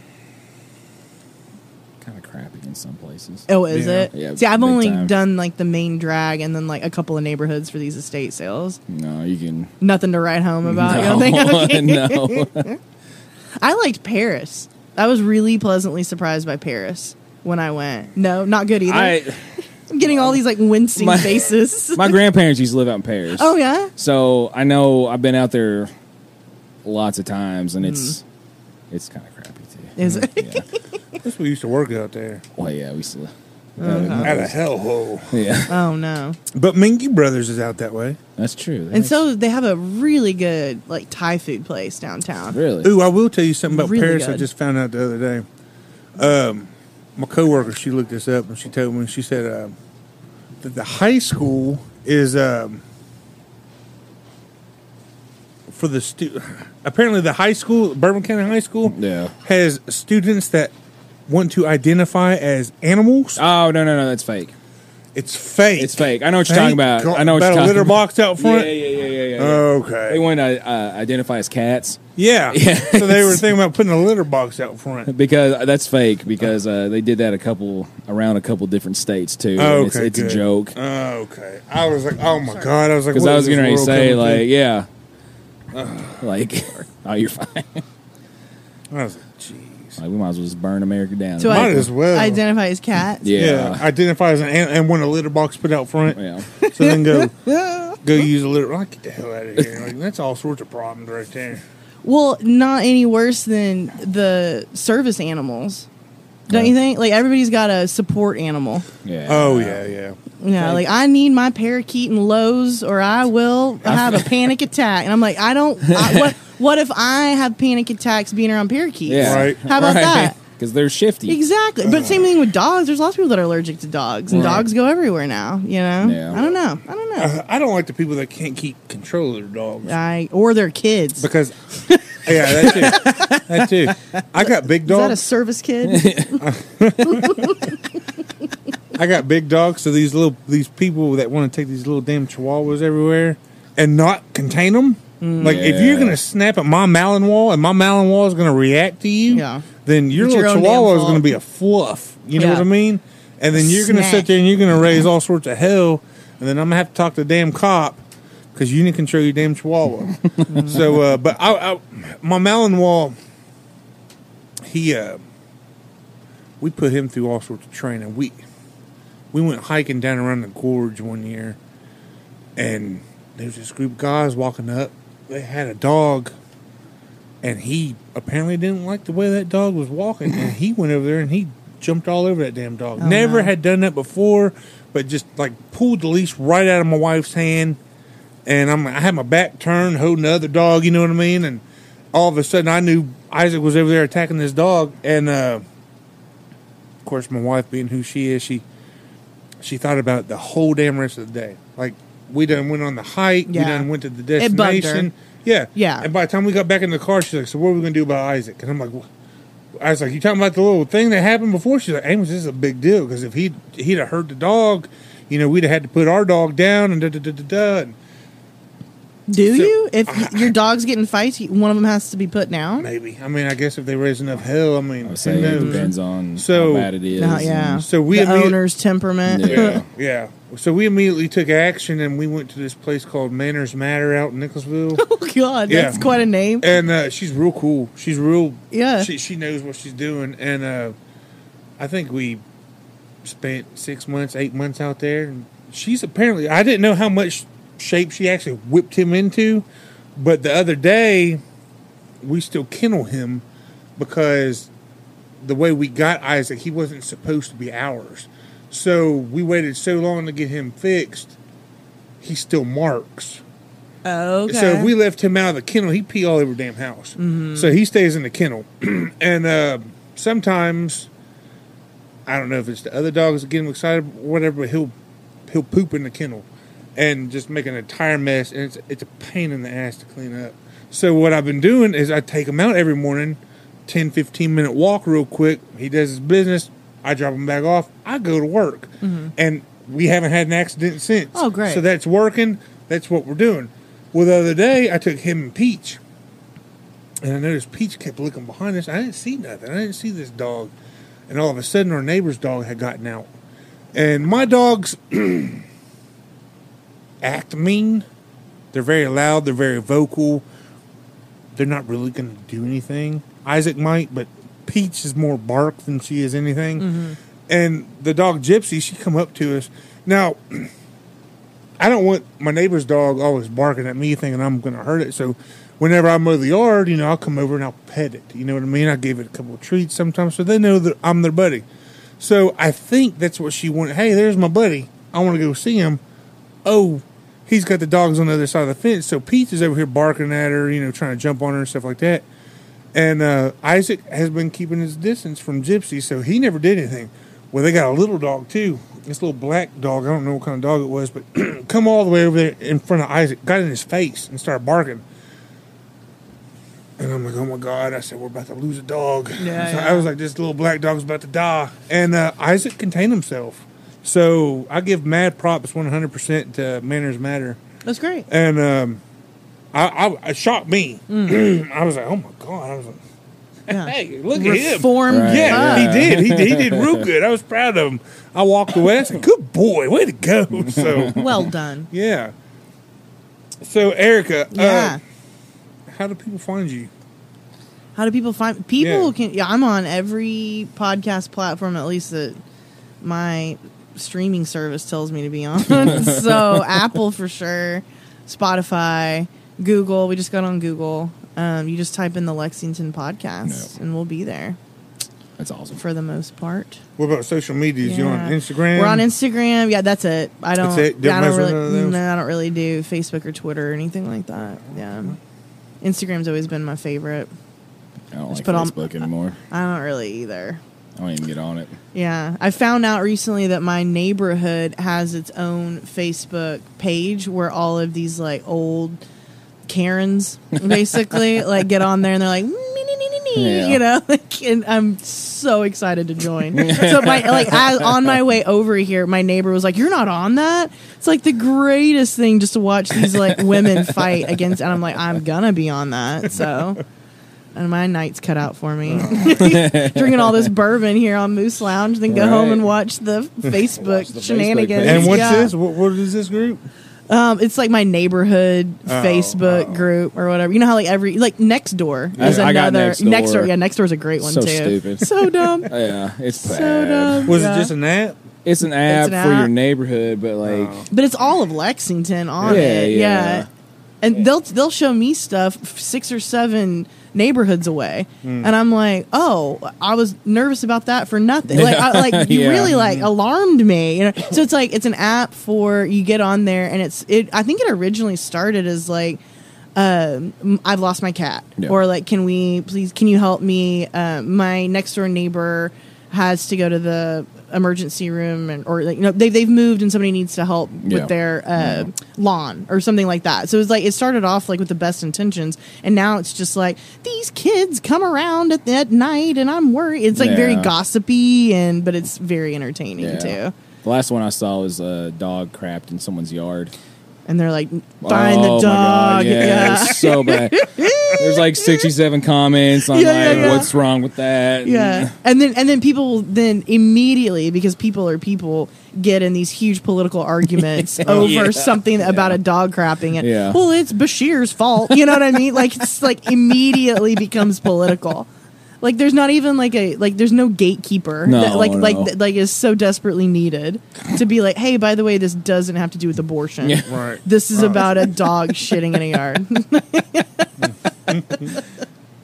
crappy in some places. Oh, is Yeah. it? Yeah, See, I've big only time. done like the main drag and then like a couple of neighborhoods for these estate sales. No, you can. Nothing to write home about. no, You don't think? Okay. no. I liked Paris. I was really pleasantly surprised by Paris when I went. No, not good either. I I'm getting all these like wincing My- faces. my grandparents used to live out in Paris. oh yeah. So I know I've been out there lots of times, and it's hmm. it's kind of crappy too. Is mm-hmm. it? Yeah. That's we used to work out there Well, yeah, we used to. Uh-huh. at a hellhole. Yeah, Oh no. But Minky Brothers is out that way. that's true. And so they have a really good like Thai food place downtown. really, Ooh, I will tell you something about Really Paris. I just found out the other day. Um, my coworker, she looked this up and she told me. She said um that the high school is um, for the stu- Apparently, the high school, Bourbon County High School, Yeah. has students that want to identify as animals. Oh no, no, no, that's fake. It's fake. It's fake. I know what you're Thank talking about. God- I know what you're about a talking litter about. box out front. Yeah, yeah, yeah, yeah, yeah. yeah. Okay. They want to uh, identify as cats yeah. Yeah. so they were thinking about putting a litter box out front. because that's fake because uh, they did that a couple around a couple different states too. Oh, and it's okay, it's a good. joke Oh, okay. I was like, oh my god. I was like, because what I is was this going to world say coming like yeah, like oh you're fine. I was like. Like we might as well just burn America down. So Might I as well. identify as cats. yeah, Yeah. Identify as an an- and want a litter box put out front. yeah. So then go go use a litter. Like, get the hell out of here. Like, that's all sorts of problems right there. Well, not any worse than the service animals. Don't you think? Like everybody's got a support animal. yeah. Oh yeah, yeah. Yeah, like I need my parakeet and Lowe's, or I will have a panic attack. And I'm like, I don't. I, what? What if I have panic attacks being around parakeets? Yeah. Right. How about that? Because they're shifty. Exactly. But same thing with dogs. There's lots of people that are allergic to dogs, and Right. dogs go everywhere now. You know. Yeah. I don't know. I don't know. Uh, I don't like the people that can't keep control of their dogs I or their kids. because. yeah, that too. That too. I got big dogs. Is that a dogs. service kid? I got big dogs. So these little these people that want to take these little damn chihuahuas everywhere and not contain them. Like if you're gonna snap at my Malinois and my Malinois is gonna react to you, Yeah. then your It's little damn Chihuahua is gonna be a fluff. You know Yeah. what I mean? And then you're gonna sit there and you're gonna raise all sorts of hell, and then I'm gonna have to talk to the damn cop because you didn't control your damn Chihuahua. so, uh, but I, I, my Malinois, he, uh, we put him through all sorts of training. We we went hiking down around the gorge one year, and there was this group of guys walking up. They had a dog, and he apparently didn't like the way that dog was walking, and he went over there and he jumped all over that damn dog. Oh, Never no. had done that before, but just like pulled the leash right out of my wife's hand, and I'm I had my back turned, holding the other dog. You know what I mean? And all of a sudden, I knew Isaac was over there attacking this dog, and uh, of course, my wife being who she is, she she thought about it the whole damn rest of the day. Like we done went on the hike, we done went to the destination. Yeah, Yeah. And by the time we got back in the car, she's like, "So what are we gonna do about Isaac?" And I'm like, "Wha-" "I was like, you talking about the little thing that happened before?" She's like, "Amos, this is a big deal because if he he'd have hurt the dog, you know, we'd have had to put our dog down and da da da da da." And Do So- you? If y- your dog's getting fights, one of them has to be put down. maybe, I mean, I guess if they raise enough hell, I mean, I would who say it depends on So- how bad it is. No, yeah. So we the immediate- owner's temperament. Yeah. Yeah. So we immediately took action and we went to this place called Manners Matter out in Nicholasville. oh God, that's quite a name. and uh, she's real cool. She's real. Yeah. She she knows what she's doing, and uh, I think we spent six months, eight months out there. And she's apparently I didn't know how much shape she actually whipped him into, but the other day we still kennel him because the way we got Isaac, he wasn't supposed to be ours. So we waited so long to get him fixed. He still marks. Oh, okay. So if we left him out of the kennel, he'd pee all over damn house. So he stays in the kennel. and uh, sometimes, I don't know if it's the other dogs that get him excited or whatever, but he'll he'll poop in the kennel and just make an entire mess. And it's, it's a pain in the ass to clean up. So what I've been doing is I take him out every morning, 10, 15 minute walk real quick. He does his business. I drop him back off. I go to work. Mm-hmm. And we haven't had an accident since. Oh, great. So that's working. That's what we're doing. Well, the other day I took him and Peach, and I noticed Peach kept looking behind us. I didn't see nothing. I didn't see this dog, and all of a sudden our neighbor's dog had gotten out, and my dogs act mean. They're very loud. They're very vocal. They're not really going to do anything. Isaac might, but Peach is more bark than she is anything. Mm-hmm. And the dog Gypsy, she come up to us. Now, I don't want my neighbor's dog always barking at me thinking I'm going to hurt it. So whenever I mow the yard, you know, I'll come over and I'll pet it. You know what I mean? I give it a couple of treats sometimes so they know that I'm their buddy. So I think that's what she wanted. Hey, there's my buddy. I want to go see him. Oh, he's got the dogs on the other side of the fence. So Pete is over here barking at her, you know, trying to jump on her and stuff like that. And uh, Isaac has been keeping his distance from Gypsy, so he never did anything. Well, they got a little dog too. This little black dog. I don't know what kind of dog it was, but come all the way over there in front of Isaac, got in his face and started barking. And I'm like, oh my god! I said we're about to lose a dog. Yeah, So yeah. I was like, this little black dog's about to die. And uh, Isaac contained himself. So I give mad props 100 percent to Manners Matter That's great. and um, I, I it shocked me. Mm. I was like, oh my god! I was like, Yeah. hey, look at him. Reformed. Right. Yeah, pup. he did. He did. He did real good. I was proud of him. I walked away. I said, "Good boy, way to go!" So Well done. yeah. So Erica, Yeah. uh, how do people find you? How do people find people Yeah. can yeah, I'm on every podcast platform at least that my streaming service tells me to be on. so Apple for sure, Spotify, Google. We just got on Google. Um, you just type in the Lexington podcast Yeah. and we'll be there That's awesome. for the most part. What about social medias? You on Instagram? We're on Instagram. Yeah, that's it. I don't. That's it? Don't I don't really. none of those? No, I don't really do Facebook or Twitter or anything like that. Yeah, Instagram's always been my favorite. I don't Just like put on- Facebook anymore. I don't really either. I don't even get on it. Yeah, I found out recently that my neighborhood has its own Facebook page where all of these like old Karens basically like get on there and they're like, Yeah. you know, like, and I'm so excited to join. so my like I, on my way over here, my neighbor was like, "You're not on that." It's like the greatest thing just to watch these like women fight against, and I'm like, I'm gonna be on that. So. And my night's cut out for me. Drinking all this bourbon here on Moose Lounge, then go Right. home and watch the Facebook Watch the shenanigans. page. and what's Yeah. this? What, what is this group? Um, it's like my neighborhood Oh, Facebook oh. group or whatever. You know how like every like next door I- is I got another next door. Yeah, next door is a great one So too. stupid. So dumb. Yeah, it's so bad. dumb. Was Yeah. it just an app? it's an app an for your neighborhood, but like, Oh. but it's all of Lexington on Yeah, it. yeah. And they'll they'll show me stuff six or seven neighborhoods away, Hmm. and I'm like, oh, I was nervous about that for nothing. Like, I, like you Yeah. really like alarmed me. You know, so it's like it's an app for you get on there, and it's it. I think it originally started as like. Um, I've lost my cat, Yeah. or like, can we please? Can you help me? Uh, my next door neighbor has to go to the emergency room, and or like, you know, they they've moved, and somebody needs to help Yeah. with their uh, lawn or something like that. So it's like it started off like with the best intentions, and now it's just like these kids come around at, at night, and I'm worried. It's like very gossipy, and but it's very entertaining yeah. too. The last one I saw was a dog crapped in someone's yard. And they're like, find oh the my God, dog. yeah, yeah. so bad. There's like 67 comments on Yeah, yeah, like yeah. what's wrong with that. Yeah, and then and then people will then immediately because people are people get in these huge political arguments over Yeah. something about a dog crapping it. Yeah. Well, it's Beshear's fault. You know what I mean? Like it's like immediately becomes political. Like there's not even like a like there's no gatekeeper No, that like like no. that, like is so desperately needed to be like, hey, by the way, this doesn't have to do with abortion. Yeah. Right. This is about a dog shitting in a yard.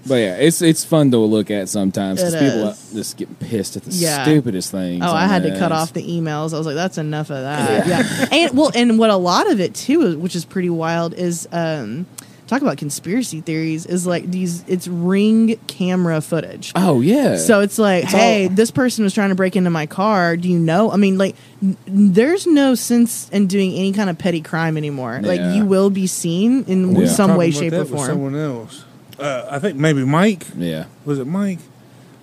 But yeah, it's it's fun to look at sometimes because people is. just get pissed at the Yeah. stupidest things. Oh, I had to that. cut off the emails. I was like, that's enough of that. Yeah. and well, and what a lot of it too, which is pretty wild, is um, talk about conspiracy theories. Is like these. It's ring camera footage. Oh yeah. So it's like, It's hey, all- this person was trying to break into my car. Do you know? I mean, like, n- there's no sense in doing any kind of petty crime anymore. Like, you will be seen in Yeah. some way, shape, about or that with form. Someone else. Uh, I think maybe Mike. yeah. Was it Mike?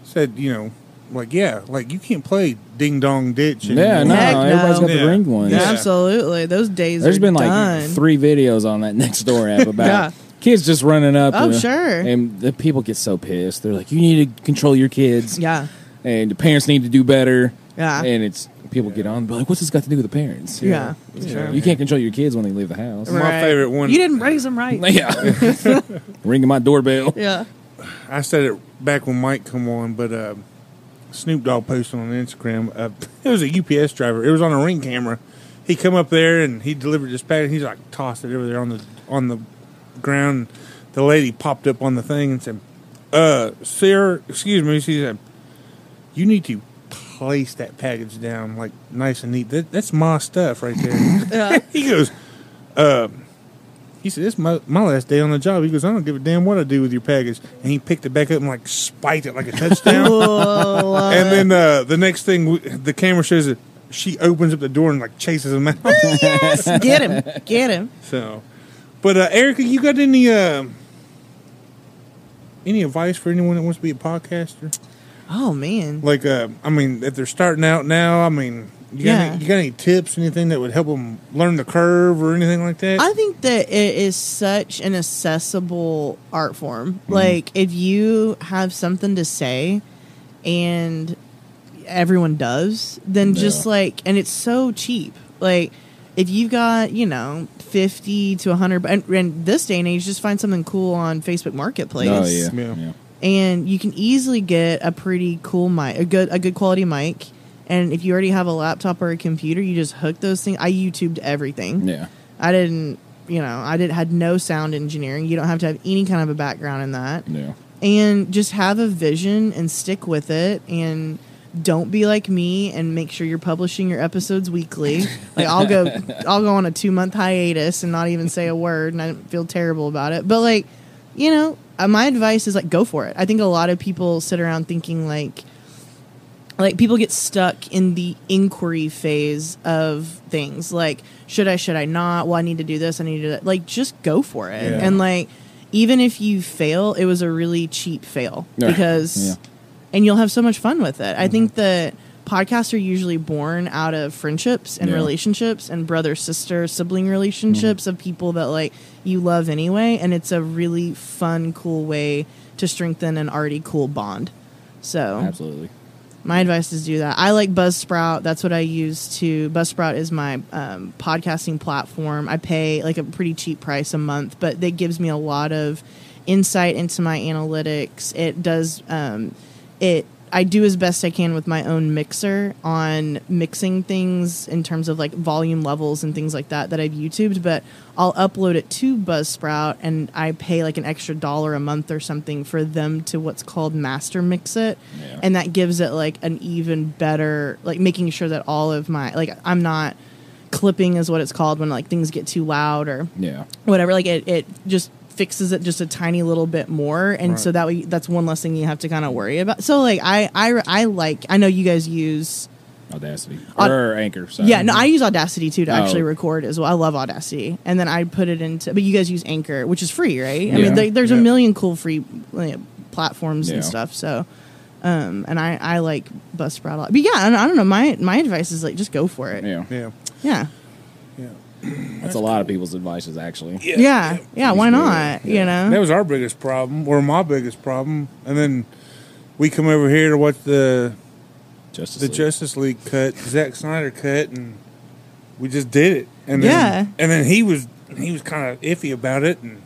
Said you know, like yeah, like you can't play ding dong ditch. Yeah, no, anymore. Heck no. everybody's got Yeah. the ring ones. Yeah. Absolutely, those days. There's are been like three videos on that next door app about Yeah. kids just running up. Oh, and, sure. And the people get so pissed. They're like, "You need to control your kids." Yeah, And the parents need to do better. Yeah. And it's people get on, and be like, "What's this got to do with the parents?" yeah. Yeah. You can't control your kids when they leave the house. My favorite one- You didn't raise them right. Yeah. Ringing my doorbell. Yeah. I said it back when Mike come on, but uh, Snoop Dogg posted on Instagram. Uh, it was a UPS driver. It was on a ring camera. He come up there and he delivered this package. He's like tossed it over there on the on the ground. The lady popped up on the thing and said, "Uh, sir, excuse me." She said, "You need to place that package down like nice and neat. That, that's my stuff right there." he goes, "Uh." He said, "This is my, my last day on the job." He goes, "I don't give a damn what I do with your package." And he picked it back up and like spiked it like a touchdown. And then uh, the next thing, the camera shows it. She opens up the door and like chases him out. yes, get him, get him. so, but uh, Erica, you got any uh, any advice for anyone that wants to be a podcaster? Oh man, Like, uh, I mean, if they're starting out now, I mean, you got, Yeah. any, you got any tips, anything that would help them learn the curve or anything like that? I think that it is such an accessible art form. Mm-hmm. Like if you have something to say, and everyone does, then just like, and it's so cheap. Like if you've got you know fifty to hundred, and, and this day and age, just find something cool on Facebook Marketplace. Oh yeah. Yeah. yeah. and you can easily get a pretty cool mic, a good a good quality mic. And if you already have a laptop or a computer, you just hook those things. I YouTubed everything. Yeah. I didn't, you know, I did had no sound engineering. You don't have to have any kind of a background in that, Yeah. and just have a vision and stick with it. And don't be like me and make sure you're publishing your episodes weekly. like I'll go, I'll go on a two month hiatus and not even say a word, and I feel terrible about it. But like, you know, uh, my advice is like go for it. I think a lot of people sit around thinking like like people get stuck in the inquiry phase of things. Like should i should i not? Well i need to do this i need to do that. Like just go for it. Yeah. and like even if you fail it was a really cheap fail Yeah. because Yeah. and you'll have so much fun with it. I mm-hmm. think that podcasts are usually born out of friendships and relationships and brother sister sibling relationships mm-hmm. of people that like you love anyway and it's a really fun cool way to strengthen an already cool bond. So Absolutely. My advice is do that. I like Buzzsprout. That's what I use to. Buzzsprout is my um, podcasting platform. I pay like a pretty cheap price a month, but it gives me a lot of insight into my analytics. It does. Um, it I do as best I can with my own mixer on mixing things in terms of like volume levels and things like that that I've YouTubed, but I'll upload it to Buzzsprout and I pay like an extra dollar a month or something for them to what's called master mix it. Yeah. And that gives it like an even better like making sure that all of my like I'm not clipping is what it's called when like things get too loud or Yeah. whatever like it, it just fixes it just a tiny little bit more and so that way that's one less thing you have to kind of worry about so like I, I i like i know you guys use Audacity Aud- or Anchor. Sorry. yeah no i use audacity too to Oh. actually record as well i love audacity and then i put it into but you guys use anchor which is free right i Yeah. mean there, there's a million cool free like, platforms Yeah. and stuff so um and i i like buzzsprout a lot but yeah I, I don't know my my advice is like just go for it Yeah. Yeah. yeah Yeah. That's a lot of people's advices, actually. yeah yeah, why not you know That was our biggest problem, or my biggest problem. And then we come over here to watch the Justice the League. Justice League cut, Zack Snyder cut, and we just did it. And then, Yeah. and then he was he was kind of iffy about it, and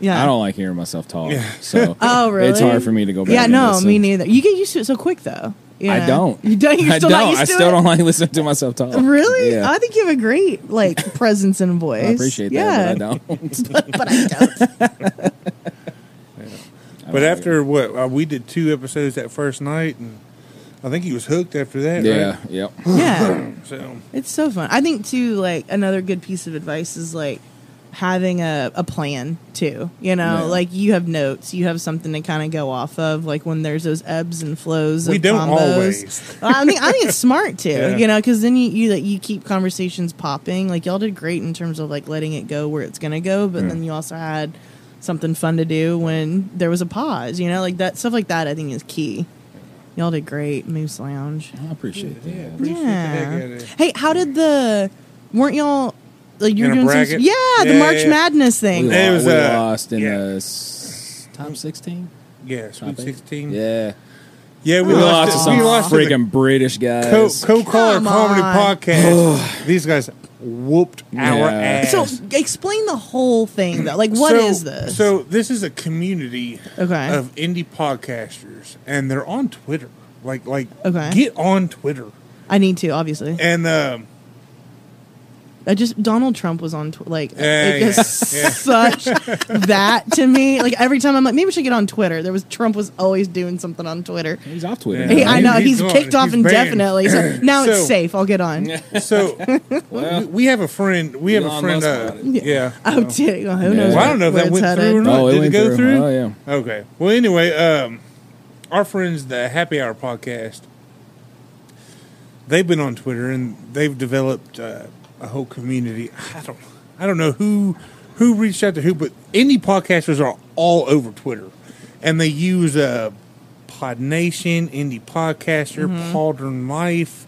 yeah I don't like hearing myself talk. Yeah. So Oh, really? It's hard for me to go back. Yeah, and no, listen. me neither. You get used to it so quick, though. I don't. You don't. You're I don't. not used I to still it? don't like listening to myself talk. Really? Yeah. I think you have a great like presence and voice. I appreciate yeah. that, but I don't. but I don't. But after what uh, we did two episodes that first night, and I think he was hooked after that. Yeah. right? Yep. yeah, So it's so fun. I think too. Like another good piece of advice is like having a, a plan too. You know, Yeah. like you have notes, you have something to kind of go off of. Like when there's those ebbs and flows. we of don't combos. always. I mean, I think it's smart too, Yeah. you know, because then you you like, you keep conversations popping. Like y'all did great in terms of like letting it go where it's gonna go, but then you also had something fun to do when there was a pause. You know, like that stuff like that. I think is key. Y'all did great, Moose Lounge. I appreciate that. Yeah, appreciate the heck out of it. Hey, how did the? Weren't y'all like you In were a doing some? Yeah, the Yeah, March yeah. Madness We, thing. It was, we uh, lost in yeah. the s- top 16. Yeah, Sweet Top? Sixteen. Yeah. yeah, we, We lost to some we lost to the freaking British guys. Co Caller Come Comedy on. Podcast. These guys whooped our Yeah. ass. So explain the whole thing though. Like, what is So- this? So this is a community Okay. of indie podcasters, and they're on Twitter. Like, like, Okay. get on Twitter. I need to obviously. And um, I just Donald Trump was on tw- like Yeah, it just yeah, yeah. such that to me. Like every time I'm like maybe we should get on Twitter. There was Trump was always doing something on Twitter. He's off Twitter. Yeah. Hey, I know He's he's, kicked off He's indefinitely. So now it's safe. I'll get on. so Well, we, we have a friend. We have a friend. Musk Uh, got it. yeah. Oh, did, well, who knows? Well, I don't know if that it's went headed. through or not. oh, it Did it go through. through? Oh, yeah. Okay. Well, anyway, um, our friends, the Happy Hour podcast, they've been on Twitter and they've developed uh, a whole community. I don't, I don't know who who reached out to who, but indie podcasters are all over Twitter, and they use uh, Pod Nation, Indie Podcaster, Pauldron Life,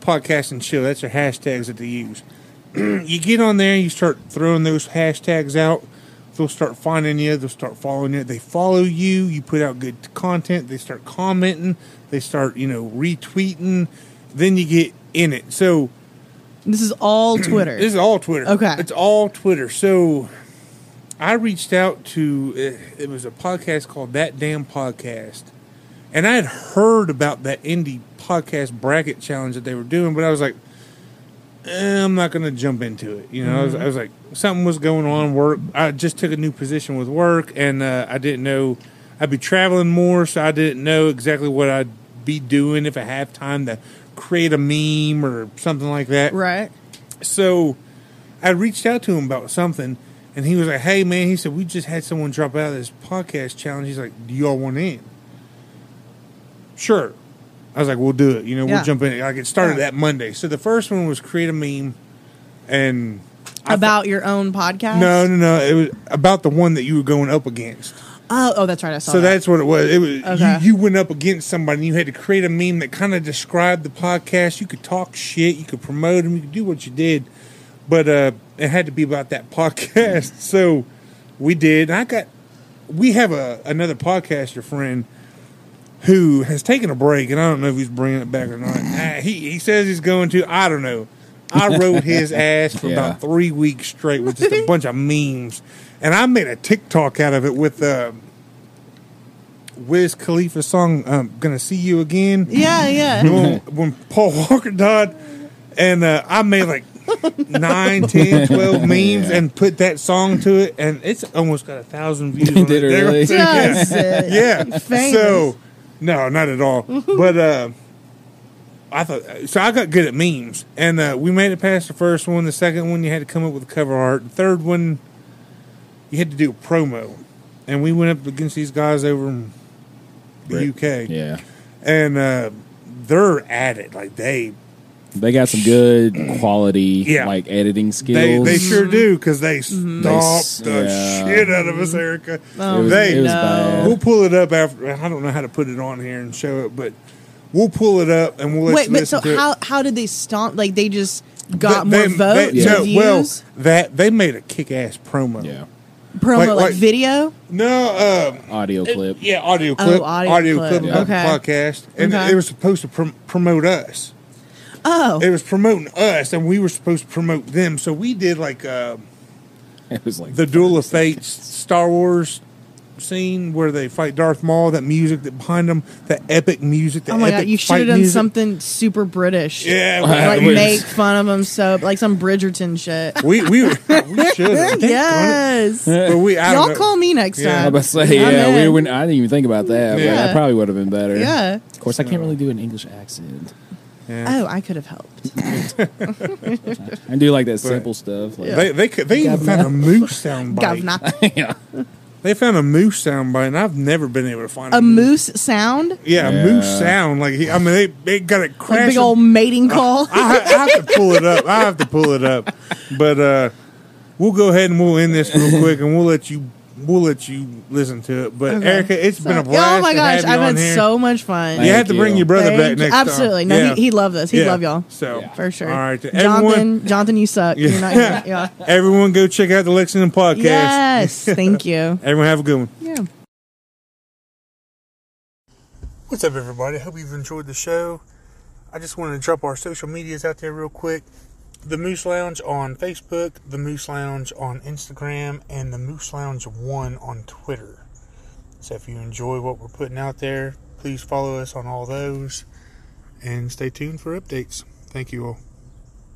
Podcast and Chill. That's their hashtags that they use. you get on there, you start throwing those hashtags out. They'll start finding you. They'll start following you. They follow you. You put out good content. They start commenting. They start, you know, retweeting. Then you get in it. So This is all Twitter. this is all Twitter. Okay. It's all Twitter. So I reached out to, it was a podcast called That Damn Podcast. And I had heard about that indie podcast bracket challenge that they were doing, but I was like, eh, I'm not going to jump into it. You know, I, was, I was like, something was going on work. I just took a new position with work, and uh, I didn't know I'd be traveling more, so I didn't know exactly what I'd be doing if I have time to create a meme or something like that. right. So I reached out to him about something, and he was like, "Hey, man," he said, "We just had someone drop out of this podcast challenge." He's like, "Do y'all want in?" Sure. I was like, "We'll do it." You know, Yeah. we'll jump in. Like it started Yeah. that Monday. So the first one was create a meme, and I About your own podcast? no, no, no. It was about the one that you were going up against. Oh, oh, that's right. I saw So that. that's what it was. It was Okay. you, you went up against somebody and you had to create a meme that kind of described the podcast. You could talk shit, you could promote them, you could do what you did, but uh, it had to be about that podcast. So we did. I got. We have a another podcaster friend who has taken a break, and I don't know if he's bringing it back or not. Uh, he he says he's going to. I don't know. I rode his ass for Yeah. about three weeks straight with just a bunch of memes, and I made a TikTok out of it with. Uh, Wiz Khalifa song, um, "Gonna See You Again." Yeah, yeah. when, when Paul Walker died, and uh, I made like 9, 10, 12 memes and put that song to it, and it's almost got a thousand views. on Did it There- really? Does Yeah. yeah. Famous. So, no, not at all. but uh, I thought so. I got good at memes, and uh, we made it past the first one. The second one, you had to come up with a cover art. The third one, you had to do a promo, and we went up against these guys over in the Right. UK, Yeah. and uh, they're at it. Like they They got some good quality Yeah. like editing skills. They they Mm-hmm. sure do because they stomped s- the yeah. shit out of us, Erica. Oh, It was- they it was no. bad. we'll pull it up after. I don't know how to put it on here and show it, but we'll pull it up and we'll let Wait, you but so to how it. how did they stomp? Like they just got They- more they- votes, they- Yeah. no, views, well, that they made a kick ass promo. Yeah. promo, like- like, like- video. No, um, Audio clip. yeah, audio clip, Oh, audio clip. clip about the Okay. podcast, and Okay. it was supposed to prom- promote us. Oh, It was promoting us, and we were supposed to promote them. So we did like. Uh, It was like the Duel of Fates Star Wars scene where they fight Darth Maul. That music that behind them, that epic music. That oh my epic god! You should have done music. something super British. Yeah, like we, make fun of them so like some Bridgerton shit. we we we should yes, but we I y'all call me next Yeah. I time. was say, I'm yeah, we in. wouldn't, I didn't even think about that. but Yeah. that probably would have been better. Yeah. Of course, I can't really do an English accent. Yeah. Oh, I could have helped. I do like that simple stuff. Like, They they could, they even found a moose sound bite. Governor. yeah. They found a moose sound bite, and I've never been able to find A moose sound, Yeah, a Yeah. moose sound. Like he, I mean, they they got it like crashing. big old mating call. I, ha- I have to pull it up. I have to pull it up. But uh, we'll go ahead and we'll end this real quick, and we'll let you we'll let you listen to it. But Okay. Erica, it's been a So- blast. oh my gosh, I've on had here. so much fun. You have to bring your brother back Thank you. next time. Absolutely. No, Yeah. he, he'd love this. He'd Yeah. love y'all. So Yeah. For sure. All right, Jonathan, everyone. Jonathan, you suck. You're not here. Yeah. Everyone, go check out the Lexington podcast. Yes. Thank you. Everyone, have a good one. Yeah. What's up, everybody? I hope you've enjoyed the show. I just wanted to drop our social medias out there real quick. The Moose Lounge on Facebook, The Moose Lounge on Instagram, and The Moose Lounge 1 on Twitter. So if you enjoy what we're putting out there, please follow us on all those and stay tuned for updates. Thank you all.